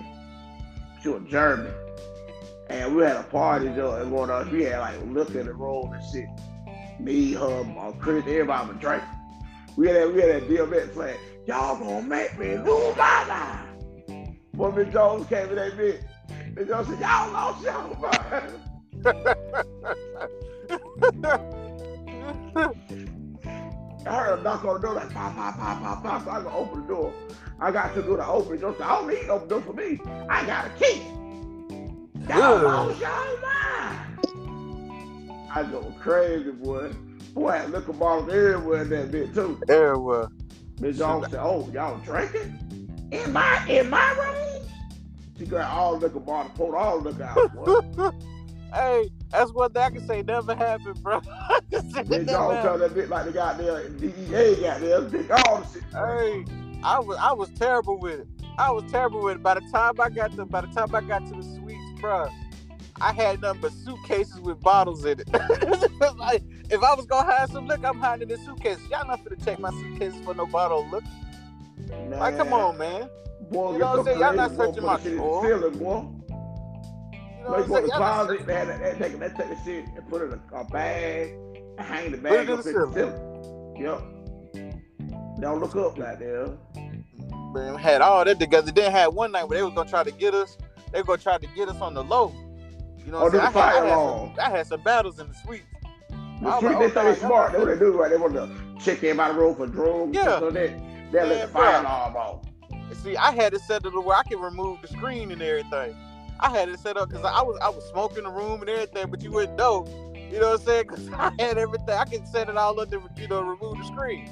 She was German, and we had a party going on. We had like liquor in the room and shit. Me, her, uh, Chris, everybody was drinking. We had that. We had that DMX flag. Y'all gonna make me lose my life. Boy, Miss Jones came in that bitch. Miss Jones said, "Y'all lost y'all mind." I heard a knock on the door like pop, pop, pop, pop, pop. So I go open the door. I got to do the open door. So I don't need open door for me. I got a key. Y'all lost y'all mind. I go crazy, boy. Boy, I liquor bottles everywhere in that bit too. Everywhere. Miss Jones said, "Oh, y'all drinking in my in my room?" She got all the liquor bottles, pulled all the liquor out. Hey, that's one thing I can say never happened, bro. I can say it Miss never Jones tell that bit like they got there, DEA got there, big all the shit. Hey, I was I was terrible with it. I was terrible with it. By the time I got to by the time I got to the suites, bro, I had nothing but suitcases with bottles in it. like if I was gonna hide some liquor, I'm hiding in the suitcase. Y'all not finna check my suitcase for no bottle of liquor. Like, come on, man. Boy, you know what I'm saying? Y'all not crazy, boy, searching put my shit in the drawer. ceiling, boy. know Like what I'm the saying? closet, they had they had take they take the shit and put it in a, a bag hang the bag it in up the in the ceiling. Yep. Don't look up like there. Man, had all that together. Then had one night where they was gonna try to get us. They were gonna try to get us on the low. You know Oh, what do I'm saying? I had, I, had some, I had some battles in the suites. The I was street, like, they oh, think they smart. They y'all- what they do, right? They want to check everybody road for drugs. Yeah. So they they let the fire bruh. alarm off. See, I had it set to the where I can remove the screen and everything. I had it set up because I was I was smoking the room and everything, but you wouldn't know. You know what I'm saying? Because I had everything. I can set it all up to you know remove the screen.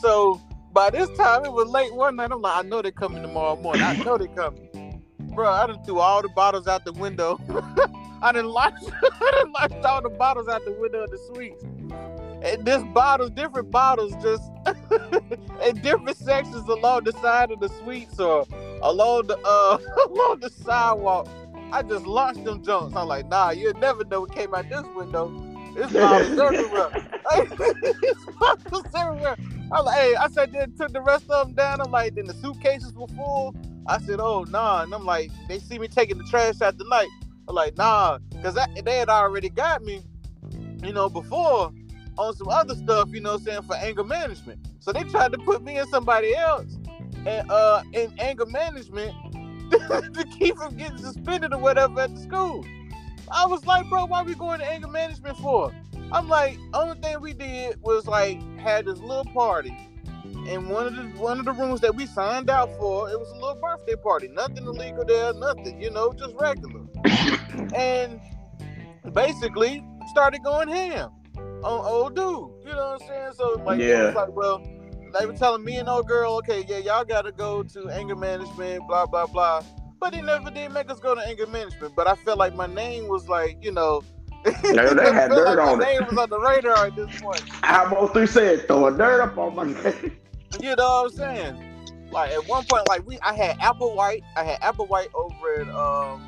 So by this time it was late one night. I'm like, I know they're coming tomorrow morning. I know they're coming. Bro, I done threw all the bottles out the window. I launched, I done launched all the bottles out the window of the suites. And this bottles, different bottles, just in different sections along the side of the suites or along the uh along the sidewalk. I just launched them junks. I'm like, nah, you'll never know what came out this window. It's bottles everywhere. it's bottles everywhere. I'm like, hey, I said then took the rest of them down. I'm like, then the suitcases were full. I said, oh nah, and I'm like, they see me taking the trash out the night. I'm like, nah, because they had already got me, you know, before on some other stuff, you know what I'm saying, for anger management. So they tried to put me and somebody else and uh in anger management to keep from getting suspended or whatever at the school. I was like, bro, why we going to anger management for? I'm like, only thing we did was like had this little party. And one of the one of the rooms that we signed out for, it was a little birthday party. Nothing illegal there, nothing, you know, just regular. and basically started going ham on old dude. You know what I'm saying? So like, Yeah. like, well, they were telling me and old girl, okay, yeah, y'all gotta go to anger management, blah blah blah. But they never did make us go to anger management. But I felt like my name was like, you know, Yeah, they had dirt like on my it. name was on the radar at this point. I almost three said throwing dirt up on my name. You know what I'm saying? Like at one point, like we, I had Apple White, I had Apple White over at um,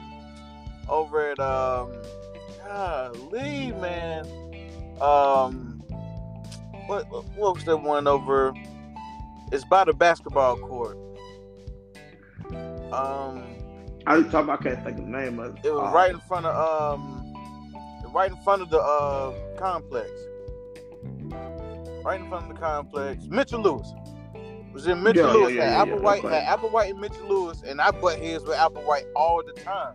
over at um, golly, man, um, what what was the one over? It's by the basketball court. Um, I was talking. I can't think of the name of it. it was Uh, right in front of um, right in front of the uh complex. Right in front of the complex. Mitchell Lewis. Was in Mitchell Yeah, Lewis. yeah, had yeah, Apple yeah, White, okay. had Apple White and Mitchell Lewis, and I butt heads with Apple White all the time.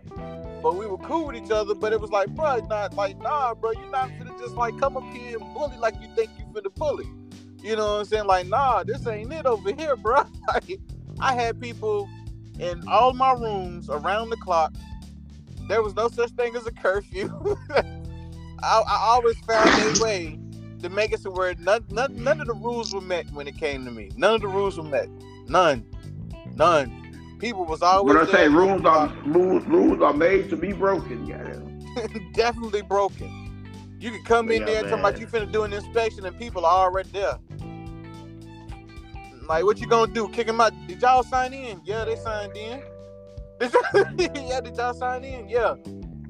But we were cool with each other, but it was like, bro, not like, nah, bro, you're not gonna just like come up here and bully like you think you finna bully. You know what I'm saying? Like, nah, this ain't it over here, bro. Like, I had people in all my rooms around the clock. There was no such thing as a curfew. I, I always found a way to make it so where none, none, none of the rules were met when it came to me. None of the rules were met. None. None. People was always When I say rules are rules, rules are made to be broken, goddamn. definitely broken. You can come in Yeah, there talking about man. you finna do an inspection and people are already there. Like, what you gonna do? Kick them out? Did y'all sign in? Yeah, they signed in. Did yeah, did y'all sign in? Yeah.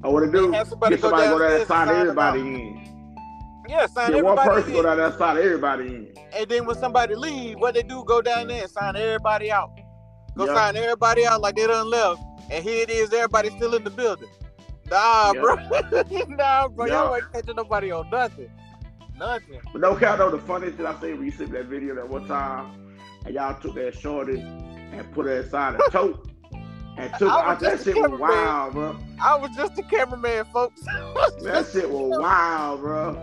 I want to do Have somebody get somebody go down there and sign and sign everybody in. Yeah, sign Get one person in. go down there and sign everybody in. And then when somebody leave, what they do? Go down there and sign everybody out. Go Yeah. sign everybody out like they done left. And here it is, everybody still in the building. Nah, bro. nah, bro. Y'all ain't catching nobody on nothing. Nothing. But no count though, the funniest thing I seen when you sent that video that one time, and y'all took that shorty and put her inside a tote. And took I out that shit was wild, bro. I was just a cameraman, folks. That shit was wild, bro.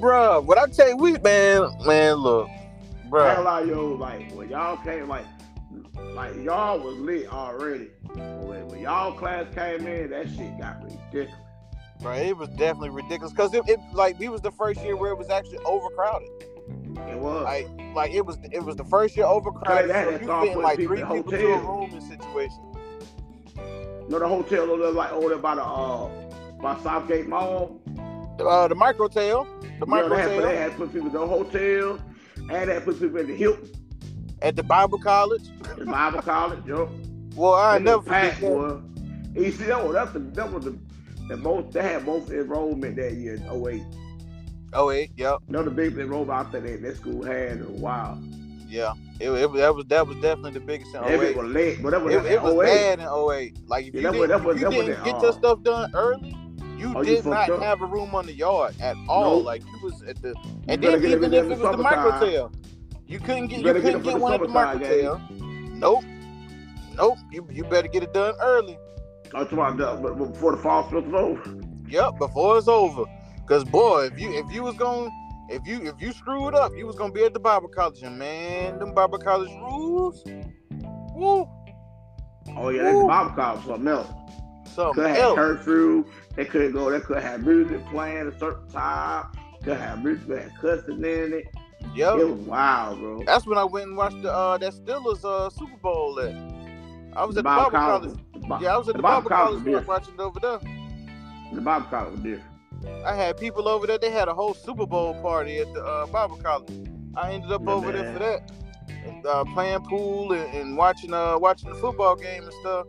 Bruh, what I tell you, we man, man, look, I bruh. gonna lie, yo, like when y'all came, like, like y'all was lit already. When, when y'all class came in, that shit got ridiculous. Bro, it was definitely ridiculous because it, it like we was the first year where it was actually overcrowded. It was. Like, like it was it was the first year overcrowded. That- So you fitting like three people to a room in situation. you know the hotel over like over there by the uh by Southgate Mall. Uh, the Microtel, the You know, they, had, they had put people in the hotel, and they had put people in the Hilton, at the Bible College. the Bible College, yo. Well, I They never packed, that. boy. You see, that was, that's the, that was the, the most, they had most enrollment that year in 08. Oh wait, yep, You know the biggest enrollment I think that, that school had in a while. Yeah, it, it, that was that was definitely the biggest in 08. it was late, but that was It, it was 08. bad in 08. Like if Yeah, you that didn't, that was- if you didn't get uh, your stuff done early, you Oh, you did not up. have a room on the yard at all. Nope. Like you was at the and then even if it was the Microtel, you couldn't get You you, couldn't for get one at the summertime, Microtel. Nope. Nope. You you better get it done early. I'm talking about uh, but- before the fall split over. Yep, before it's over. Cause boy, if you if you was going if you if you screwed up, you was gonna be at the Bible college, and man, them Bible college rules, woo, Oh yeah, that Woo. Bible college something else. something Could have else. curfew. They couldn't go. They could have music playing a certain time. Could have music that cussing in it. Yep. It was wild, bro. That's when I went and watched the uh that Steelers uh Super Bowl at. I was at the Bible college. the Bi- Yeah, I was at the, Bible Bible college was watching it over there. The Bible college was different. I had people over there. They had a whole Super Bowl party at the uh, Bible college. I ended up Yeah, over there for that, and, uh, playing pool and, and watching uh watching the football game and stuff.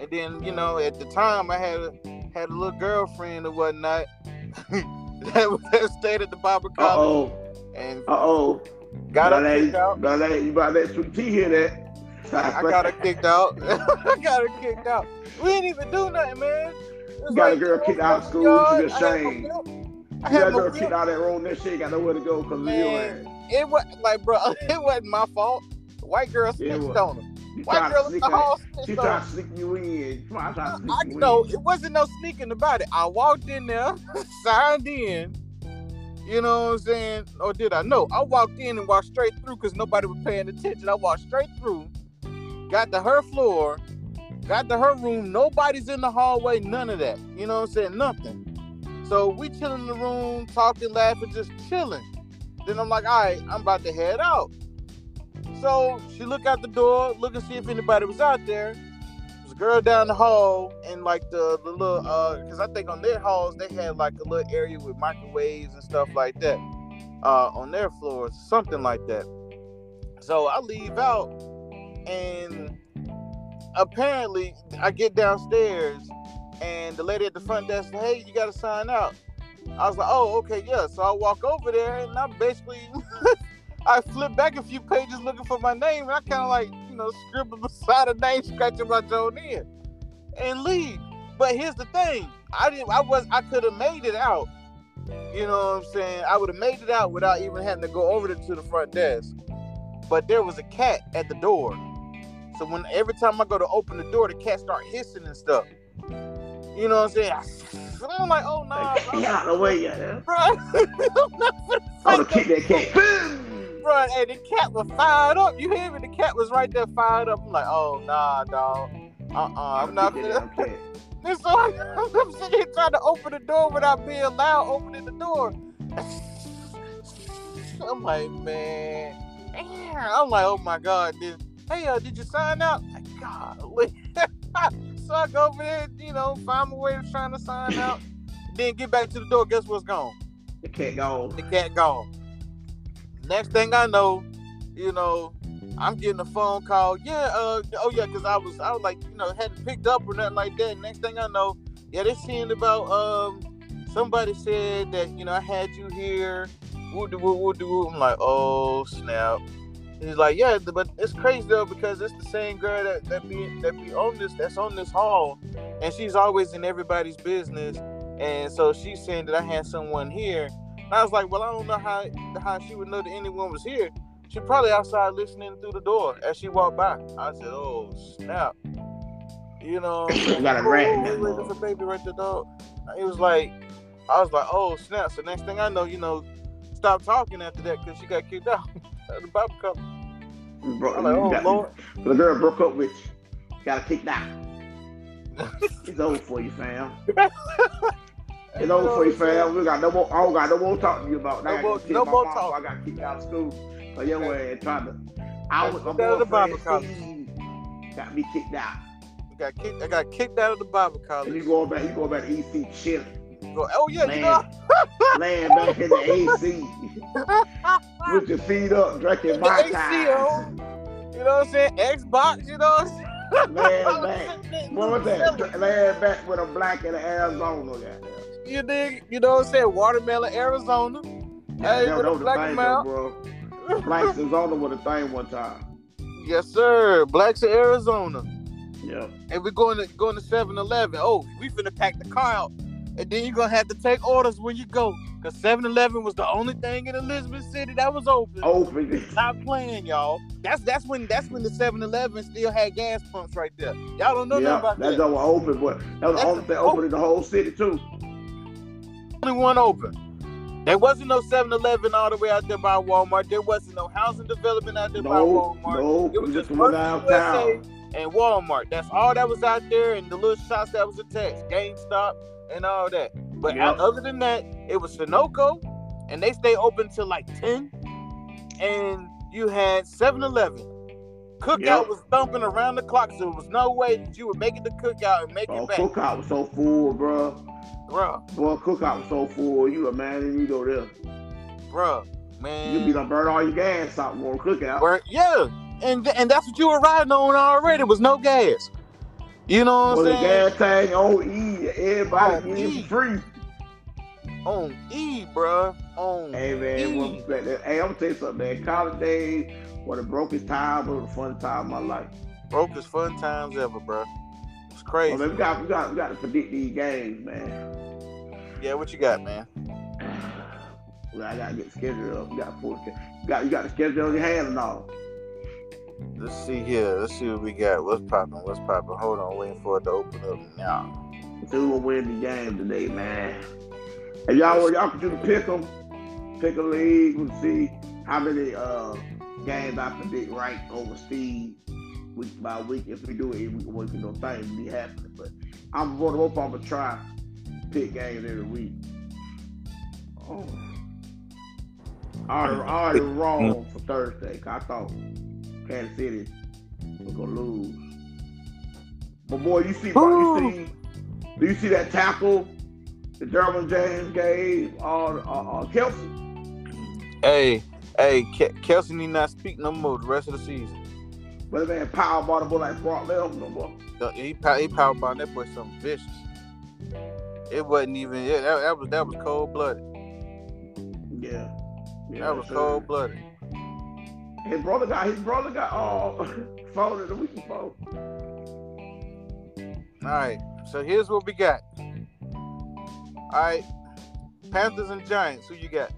And then you know at the time I had a, had a little girlfriend or whatnot that, was- that stayed at the Bible college oh. And Uh oh. got her kicked out. Gotta let you better that Sweet Tea hear that. I got her kicked out. I got her kicked out. We didn't even do nothing, man. You got a girl kicked out of school, she I had no I You had got no girl kicked out that room. That shit got nowhere to go because of your ass. It was like, bro, it wasn't my fault. The white girl snitched on her. You White girl in the her. hall She on to sneak you in. Trying I, no, in. it wasn't no sneaking about it. I walked in there, signed in. You know what I'm saying? Or did I? No, I walked in and walked straight through because nobody was paying attention. I walked straight through, got to her floor, got to her room. Nobody's in the hallway, none of that. You know what I'm saying? Nothing. So we chilling in the room, talking, laughing, just chilling. Then I'm like, all right, I'm about to head out. So she look out the door, look and see if anybody was out there. Girl down the hall and like the, the little uh because I think on their halls they had like a little area with microwaves and stuff like that. Uh on their floors, something like that. So I leave out and apparently I get downstairs and the lady at the front desk said, Hey, you gotta sign out. I was like, Oh, okay, yeah. So I walk over there and I basically I flip back a few pages looking for my name, and I kind of like, you know, scribble beside a name, scratching my Joan in, and leave. But here's the thing: I didn't. I was. I could have made it out. You know what I'm saying? I would have made it out without even having to go over to the front desk. But there was a cat at the door, so when every time I go to open the door, the cat start hissing and stuff. You know what I'm saying? I'm like, oh nah, Get out of the way, yeah. bro. I'm not finna I would fight have kicked that cat. Boom! Bro, and the cat was fired up. You hear me? The cat was right there fired up. I'm like, oh nah, dog. Uh-uh, I'm not gonna. that damn cat. And so I, I'm sitting here trying to open the door without being loud, opening the door. I'm like, man. I'm like, oh my god. Did, hey, uh, did you sign out? Like, God. so I go over there, you know, find my way of trying to sign out. Then get back to the door. Guess what's gone? The cat gone. the cat gone. Next thing I know, you know, I'm getting a phone call. Yeah, uh, oh yeah, because I was, I was like, you know, hadn't picked up or nothing like that. Next thing I know, yeah, they're saying about um, somebody said that you know I had you here. Woo do woo do. I'm like, oh snap. He's like, yeah, but it's crazy though because it's the same girl that that be that be on this that's on this hall, and she's always in everybody's business. And so she's saying that I had someone here. And I was like, well, I don't know how how she would know that anyone was here. She probably outside listening through the door as she walked by. I said, oh snap. You know, You got a rat in that wait, there's a baby right there, dog. It was like, I was like, oh snap. So next thing I know, you know, stop talking after that because she got kicked out. the Bible company. Bro, I'm like, oh got- Lord. The girl broke up with you. Got kicked out. It's over for you, fam. It's over for you, fam. We got no more. I don't got no more talk to you about. No more- no more talk. I got kicked out of school. So your way trying to. I was my Kicked out of the Bible boyfriend. Steve got me kicked out. got kicked. I got kicked out of the Bible college. And you going back? You going back to EC chilling, Go, oh yeah, you know. laying back in the AC with your feet up, drinking my time, You know what I'm saying? Xbox, you know what I'm saying? laying back. What was that? Laying back with a black in Arizona. Goddamn. You dig? You know what I'm saying? Watermelon, Arizona. Yeah, Hey, that, with that a was the black thing, mouth. though, bro. Blacks Arizona was a thing one time. Yes, sir. Blacks in Arizona. Yeah. And we're going to going to 7-Eleven. Oh, we finna pack the car out. And then you're gonna have to take orders when you go. Cause 7-Eleven was the only thing in Elizabeth City that was open. Open. Stop playing, y'all. That's that's when that's when the 7-Eleven still had gas pumps right there. Y'all don't know nothing yeah, about that that. joint was open, but that was That's the only thing open. open in the whole city too. One open. There wasn't no 7-Eleven all the way out there by Walmart. There wasn't no housing development out there by No, Walmart. no, It was just one downtown. And Walmart. That's all that was out there, and the little shops that was attached, GameStop and all that. But Yep. other than that, it was Sunoco, and they stay open till like 10. And you had 7-Eleven. Cookout Yep. was thumping around the clock, so there was no way that you would make it to cookout and make Oh, it back. cookout was so full, bro. Bruh, Boy, cookout was so full. You imagine you go there, bruh, man. you be done burn all your gas out for a cookout. Where, yeah, and and that's what you were riding on already was no gas. You know what Well, I'm the saying? gas tank on E, everybody On E. it free. On E, bruh. On Hey man, E. well, hey, I'm gonna tell you something, man. College days were the brokest time, but the fun time of my life. Brokest fun times ever, bro. It's Oh, crazy. man, we got, we got, we got to predict these games, man. Yeah, what you got, man? Well, I gotta get the schedule up. You got to the, you got, you got the schedule on your hand and all. Let's see here. Let's see what we got. What's popping? What's popping? Hold on, waiting for it to open up now. Who will win the game today, man? And y'all, y'all can do the pick 'em, pick a league, we'll see how many uh games I predict right over Steve week by week. If we do it, we we can do things to be happening. But I'm going to hope I'm gonna try pick games every week. Oh. I already, I already wrong for Thursday. 'cause I thought Kansas City was gonna lose. But boy, you see, you see, do you see that tackle that Derwin James gave uh, uh, uh, Kelce? Hey, hey, Ke- Kelce need not speak no more the rest of the season. But man power ball the boy like Brock Lesnar no more. The- He pow- he power by that boy something vicious. It wasn't even. Yeah, that, that was that was cold blooded. Yeah. yeah That was cold blooded. His brother got his brother got all uh folded the week before. All right, so here's what we got. All right, Panthers and Giants. Who you got?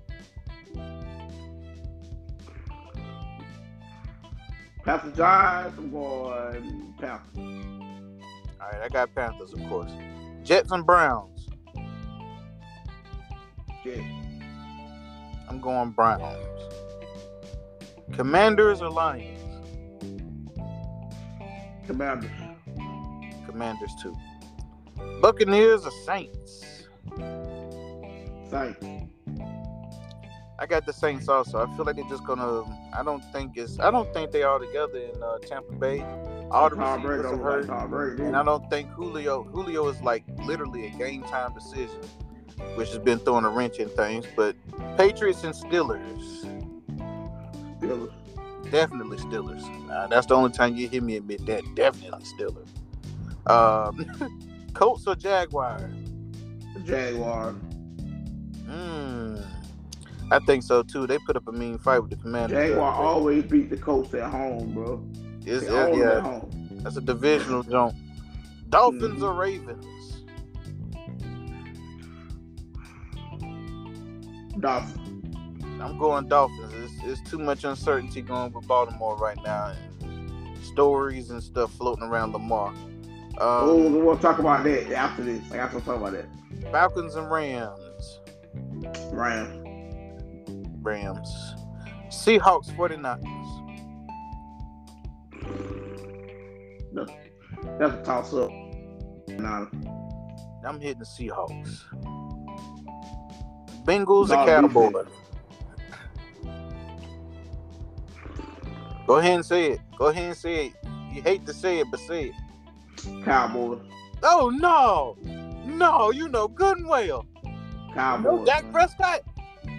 Pastor Giants, I'm going Panthers. All right, I got Panthers, of course. Jets and Browns. Yeah. I'm going Browns. Commanders or Lions? Commanders. Commanders too. Buccaneers or Saints? Saints. I got the Saints also. I feel like they're just gonna. I don't think it's. I don't think they are together in uh, Tampa Bay. All the Tom Brady receivers are hurt, Tom Brady. and I don't think Julio. Julio is like literally a game time decision, which has been throwing a wrench in things. But Patriots and Steelers, Steelers. definitely Steelers. Uh, that's the only time you hear me admit that. Definitely Steelers. Um, Colts or Jaguar? Jaguar. Mm, I think so too. They put up a mean fight with the Commanders. Jaguar always beat the Colts at home, bro. It's, They yeah, at home. that's a divisional jump. Dolphins Mhm. or Ravens? Dolphins. I'm going Dolphins. It's, it's too much uncertainty going with Baltimore right now, and stories and stuff floating around Lamar. oh, Um, we'll talk about that after this. I got to talk about that. Falcons and Rams. Rams. Rams. Seahawks 49ers. That's a toss up. Nah, I'm hitting the Seahawks. Bengals or Cowboys? Go ahead and say it. Go ahead and say it. You hate to say it, but say it. Cowboys. Oh no, no, you know good and well. Cowboys. No Dak. Prescott,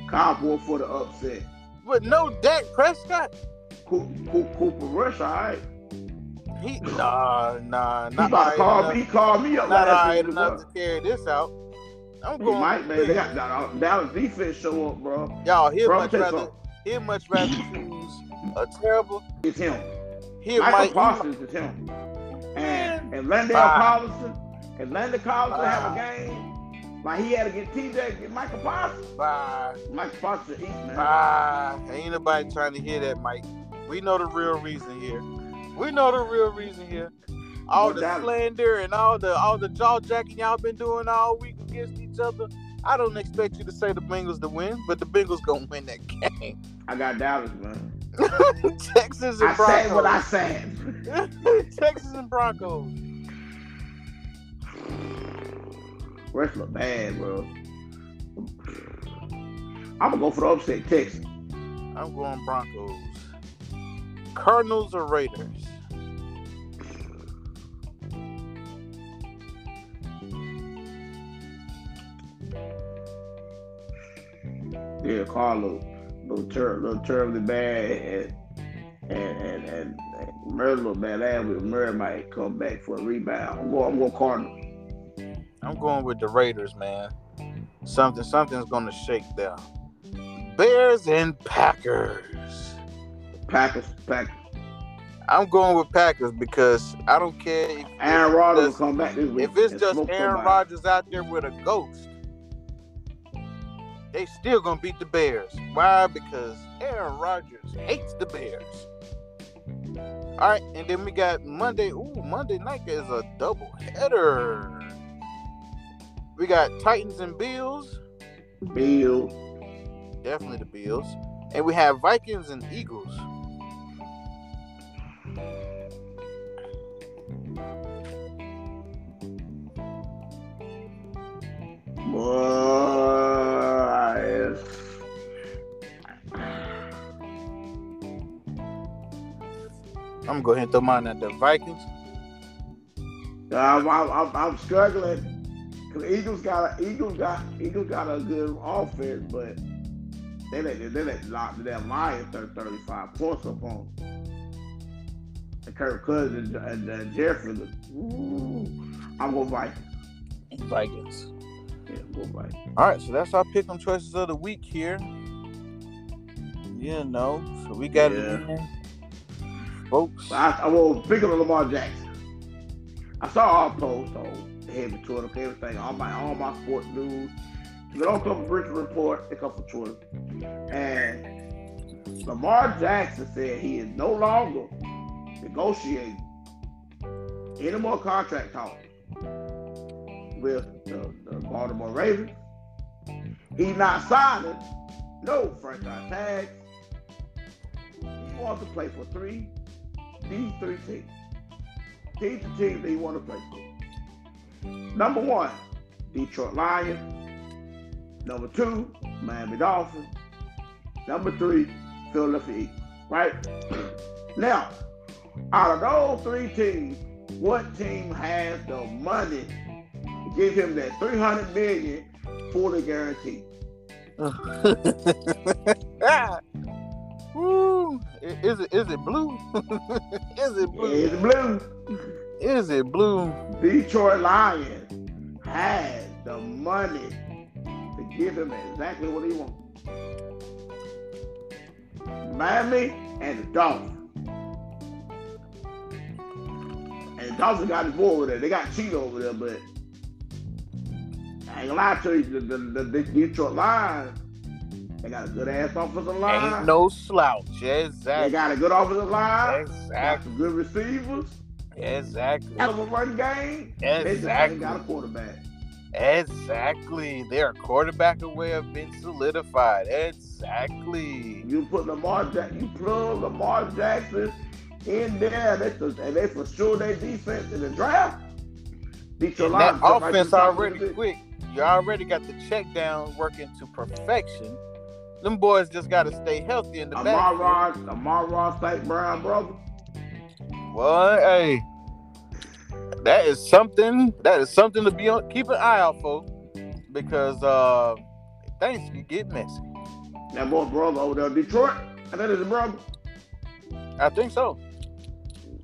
Cowboys for the upset. but no Dak Prescott. Cooper, Cooper, Rush, all right. He nah nah He not about to call. He called me up not last alright week. enough to carry this out. I'm He going. might, man. They got Dallas- uh, Dallas defense show up, bro. y'all. Bro, much I'm tell you rather. He'd much rather choose a terrible. It's him. He Micah might. he Parsons is him. And and Landale Bye. Collison, and Landale Collison have a ah. game, like he had to get TJ, get Micah Parsons. might- Bye. Micah Parsons eat, man. Bye. Ain't nobody trying to hear that, Mike. We know the real reason here. We know the real reason here. All No the slander and all the all the jaw jacking y'all been doing all week against each other. I don't expect you to say the Bengals to win, but the Bengals gonna win that game. I got Dallas, man. Texans and I said what I said. Texans and Broncos. Rest look bad, bro. I'm gonna go for the upset, Texans. I'm going Broncos. Cardinals or Raiders? Yeah, Carlo, little, ter- little terribly bad, and and and, and, and Murray little bad. Murray might come back for a rebound. I'm going, I'm going Cardinals. I'm going with the Raiders, man. Mm-hmm. Something something's gonna shake there. Bears and Packers. Packers, Packers. I'm going with Packers because I don't care if, Aaron Rodgers will just- come back this week. if it's just Aaron somebody. Rodgers out there with a ghost. They still gonna beat the Bears. Why? Because Aaron Rodgers hates the Bears. All right, and then we got Monday. Ooh, Monday night is a double header. We got Titans and Bills. Bills. Definitely the Bills. And we have Vikings and Eagles. Boy, I'm gonna go ahead and throw mine at the Vikings. I'm, I'm, I'm, I'm struggling. Cause Eagles got a, Eagles got Eagles got a good offense, but they let they let lock that Lions thirty thirty five points up on. them. And Kirk Cousins and, and, and Jefferson. Ooh, I'm going Vikings. Vikings. Yeah, I'm going Vikings. All right, so that's our pick 'em choices of the week here. You know, so we got Yeah. it in, folks. I, I will pick up Lamar Jackson. I saw our post on Heavy Twitter, everything, all my all my sports news. They don't come from Richard Report, they come from Twitter. And Lamar Jackson said he is no longer negotiating any more contract talks with the, the Baltimore Ravens. He's not signing no franchise tags. He wants to play for three these three teams. These the teams that he want to play for. Number one, Detroit Lions. Number two, Miami Dolphins. Number three, Philadelphia Eagles. Right? Now, out of those three teams, what team has the money to give him that 300 million fully guaranteed? Woo. Is it is it blue? is it blue? It's blue. Is it blue? Detroit Lions has the money to give him exactly what he wants. Miami and the Dolphins. And the Dolphins got his boy over there. They got Cheetah over there, but I ain't gonna lie to you, the, the, the, the Detroit Lions, they got a good ass offensive line. Ain't no slouch. Exactly. They got a good offensive line. Got Exactly. some good receivers. Exactly. Got a run game. They just got a Exactly. quarterback. Exactly. Their quarterback away have been solidified. Exactly. You put Lamar Jackson, you plug Lamar Jackson in there, that's the, and they for sure their defense in the draft. Detroit And that right offense the top of the already quick. You already got the check down working to perfection. Them boys just got to stay healthy in the Amar back. Ross, Amar Ross, St. Brown brother. Well, hey, that is something. That is something to be on. Keep an eye out for, because uh, things can get messy. That boy brother over there Detroit. And that is his brother. I think so.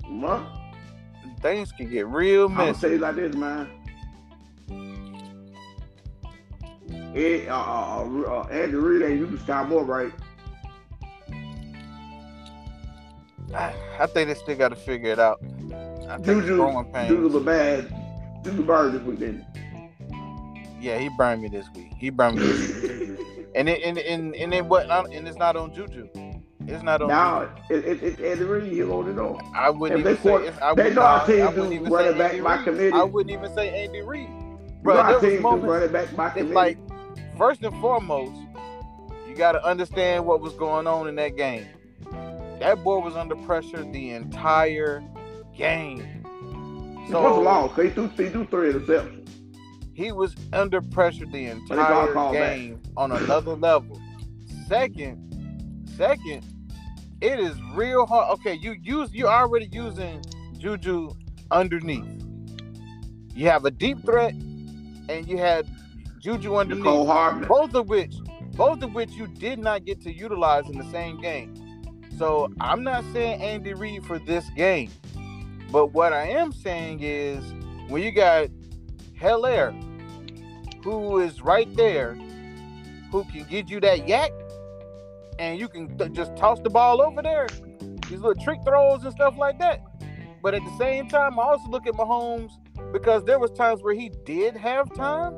Well, Things can get real messy. I'm gonna say it like this, man. It, uh, uh, uh, uh, Andy Reid ain't used to Moore right. I, I think they still got to figure it out. I think Juju. Juju was bad. Juju burned this weekend. Yeah, he burned me this week. He burned me this week. And it, and and and it what and it's not on Juju. It's not on. Now Juju. it, it, it, Eddie Reed, he hold it on. I wouldn't if even they say. I they know our team I do wouldn't even running back Andy by committee. I wouldn't even say Andy Reid. Bro, our team do running back by It's committee. like first and foremost, you got to understand what was going on in that game. That boy was under pressure the entire game. So, it wasn't long. He threw, he threw three interceptions. he was under pressure the entire called back. game on another level. Second, second, it is real hard. Okay, you use you're already using Juju underneath. You have a deep threat, and you had Juju underneath. Both of which both of which you did not get to utilize in the same game. So I'm not saying Andy Reid for this game, but what I am saying is when you got Helaire, who is right there, who can get you that yak, and you can th- just toss the ball over there, these little trick throws and stuff like that. But at the same time, I also look at Mahomes because there was times where he did have time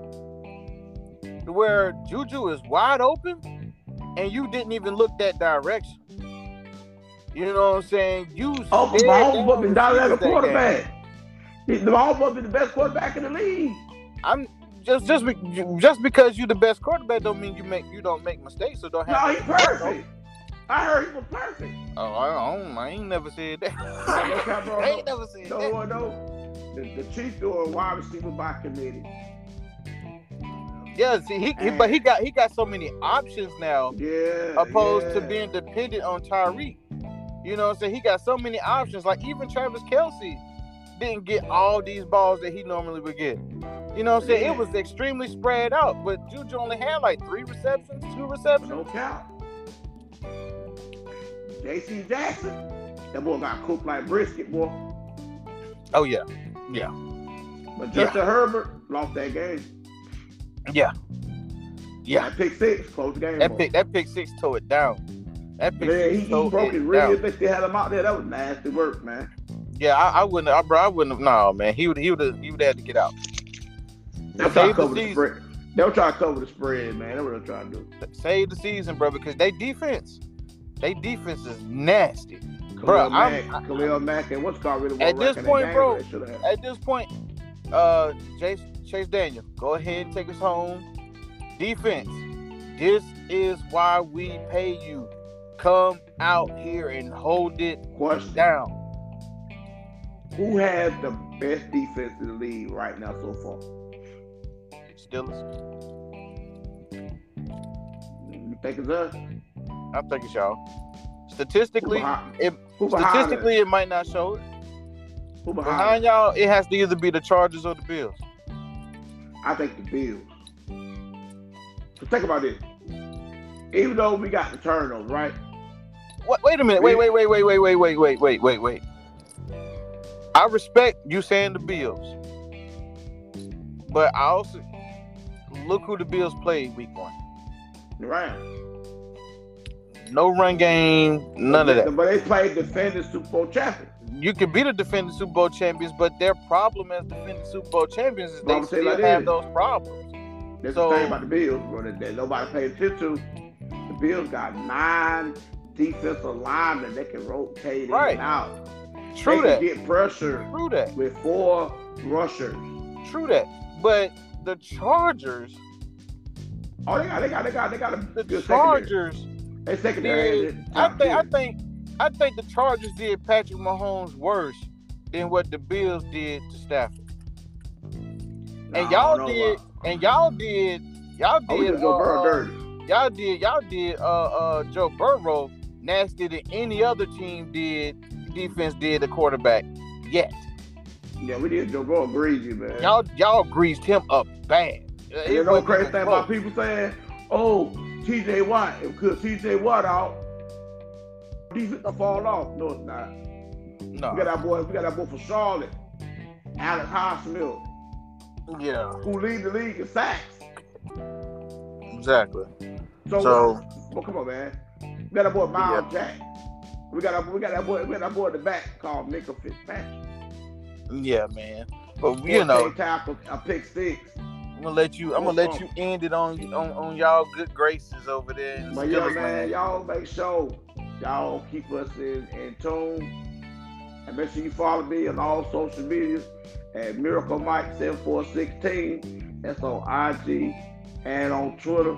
where Juju is wide open and you didn't even look that direction. You know what I'm saying? You Oh, Mahomes was been down as a receivers that game. quarterback. Mahomes was been the best quarterback in the league. I'm just just be- just because you're the best quarterback don't mean you make you don't make mistakes or don't have. No, he's perfect. I heard he was perfect. Oh, I, don't, I ain't never said that. I ain't never said No, that. no, no. The, the Chiefs doing a wide receiver by committee. Yeah, see, he, he but he got he got so many options now. Yeah. opposed to being dependent on Tyreek. You know what I'm saying? He got so many options. Like even Travis Kelce didn't get all these balls that he normally would get. You know what I'm saying? Yeah. It was extremely spread out, but Juju only had like three receptions, two receptions. No count. J.C. Jackson. That boy got cooked like brisket, boy. Oh yeah, yeah. But Justin Herbert lost that game. yeah, yeah. That pick six closed the game. That boy. pick that pick six tore it down. That Yeah, six he, he broke it really. down. If they still had him out there, that was nasty work, man. Yeah, I, I wouldn't, I, bro. I wouldn't have. No, man. He would, he would, he would have had to get out. They were trying Save to the cover the season. spread. They were trying to cover the spread, man. That's what they're trying to do. Save the season, bro, because they defense, they defense is nasty. Khalil Bro, Mack, I'm- Khalil Mack, and what's called really At this point, bro, they should have. at this point, uh, Chase, Chase Daniel, go ahead and take us home. Defense, this is why we pay you. Come out here and hold it Question: down. Who has the best defense in the league right now so far? Steelers, You think it's us? I think it's y'all. Statistically, it, statistically, it might not show it. Who behind, Behind y'all, it has to either be the Chargers or the Bills. I think the Bills. So think about this. Even though we got the turnovers, right? Wait, wait a minute. Wait, wait, wait, wait, wait, wait, wait, wait, wait, wait, wait. I respect you saying the Bills, but I also look who the Bills played week one. Right. No run game, none of that. But they played defending Super Bowl champions. You can be the defending Super Bowl champions, but their problem as defending Super Bowl champions is Well, they still like have those problems. That's So- the thing about the Bills, bro, that, nobody paid attention to. The Bills got nine defensive linemen that can rotate in Right. and out. True they that. can get pressure True that. with four rushers. True that. But the Chargers, Oh, they got, they got, they got, they got a the good secondary. Chargers They secondary. did. I think. I think. I think the Chargers did Patrick Mahomes worse than what the Bills did to Stafford. And y'all did. And y'all did. Y'all Oh, did. go uh, Burrow uh, dirty. y'all did. Y'all did. Uh, uh, Joe Burrow nastier than any other team did. Defense did the quarterback yet. Yeah, we did Joe Burrow greasy, man. Y'all y'all greased him up bad. and you It know crazy thing about people saying, "Oh, T.J. Watt, because T.J. Watt out, defense will fall off." No, it's not. No. We got our boy. We got our boy from Charlotte, Alex Highsmith, Yeah. who lead the league in sacks. Exactly. So, So well, come on, man. We got our boy Myles Jack. We got a, we got that boy we got that boy at the back called Minkah Fitzpatrick. Yeah, man. But you know, tackle a pick six. I'm gonna let you. I'm gonna let you end it on on, on y'all good graces over there. In But yeah, man, y'all make sure y'all keep us in, in tune. And make sure you follow me on all social media at Miracle Myke 7416. That's on IG and on Twitter.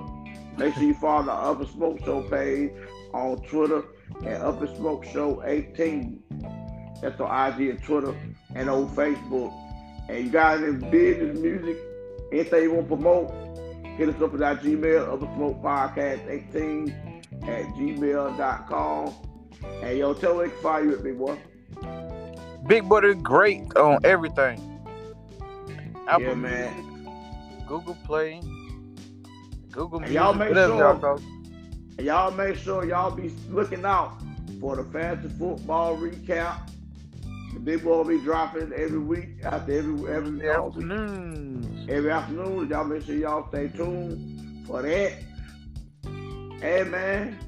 Make sure you follow the Upper Smoke Show page on Twitter at Up and Smoke Show 18. That's on IG and Twitter and on Facebook. And you guys in business, music, anything you want to promote, hit us up at our Gmail, Upper Smoke Podcast 18 at gmail.com. And yo, tell me find you at Big Boy. Big Brother great on everything. Apple Yeah, man. Google Play, Google And Music, y'all make sure- y'all call it. And y'all make sure y'all be looking out for the fantasy football recap. The big boy will be dropping every week after every every afternoon. every afternoon. Y'all make sure y'all stay tuned for that. Hey man,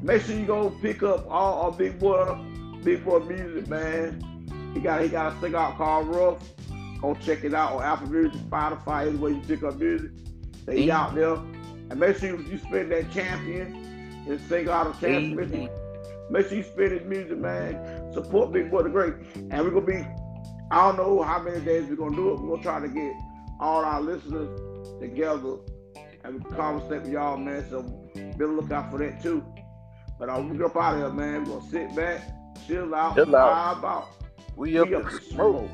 make sure you go pick up all our big boy, big boy music, man. He got he got a thing out called Rough. Go check it out on Apple Music, Spotify, anywhere you pick up music. They Easy. out there. And make sure you, you spin that champion and sing out of champion. Make sure, make sure you spin his music, man. Support Big Boy the Great. And we're gonna be, I don't know how many days we're gonna do it. We're gonna try to get all our listeners together and we can conversate with y'all, man. So be on the lookout for that too. But uh, we up out of here, man. We're gonna sit back, chill out, Chill out. vibe out. We up We in up the smoke. smoke.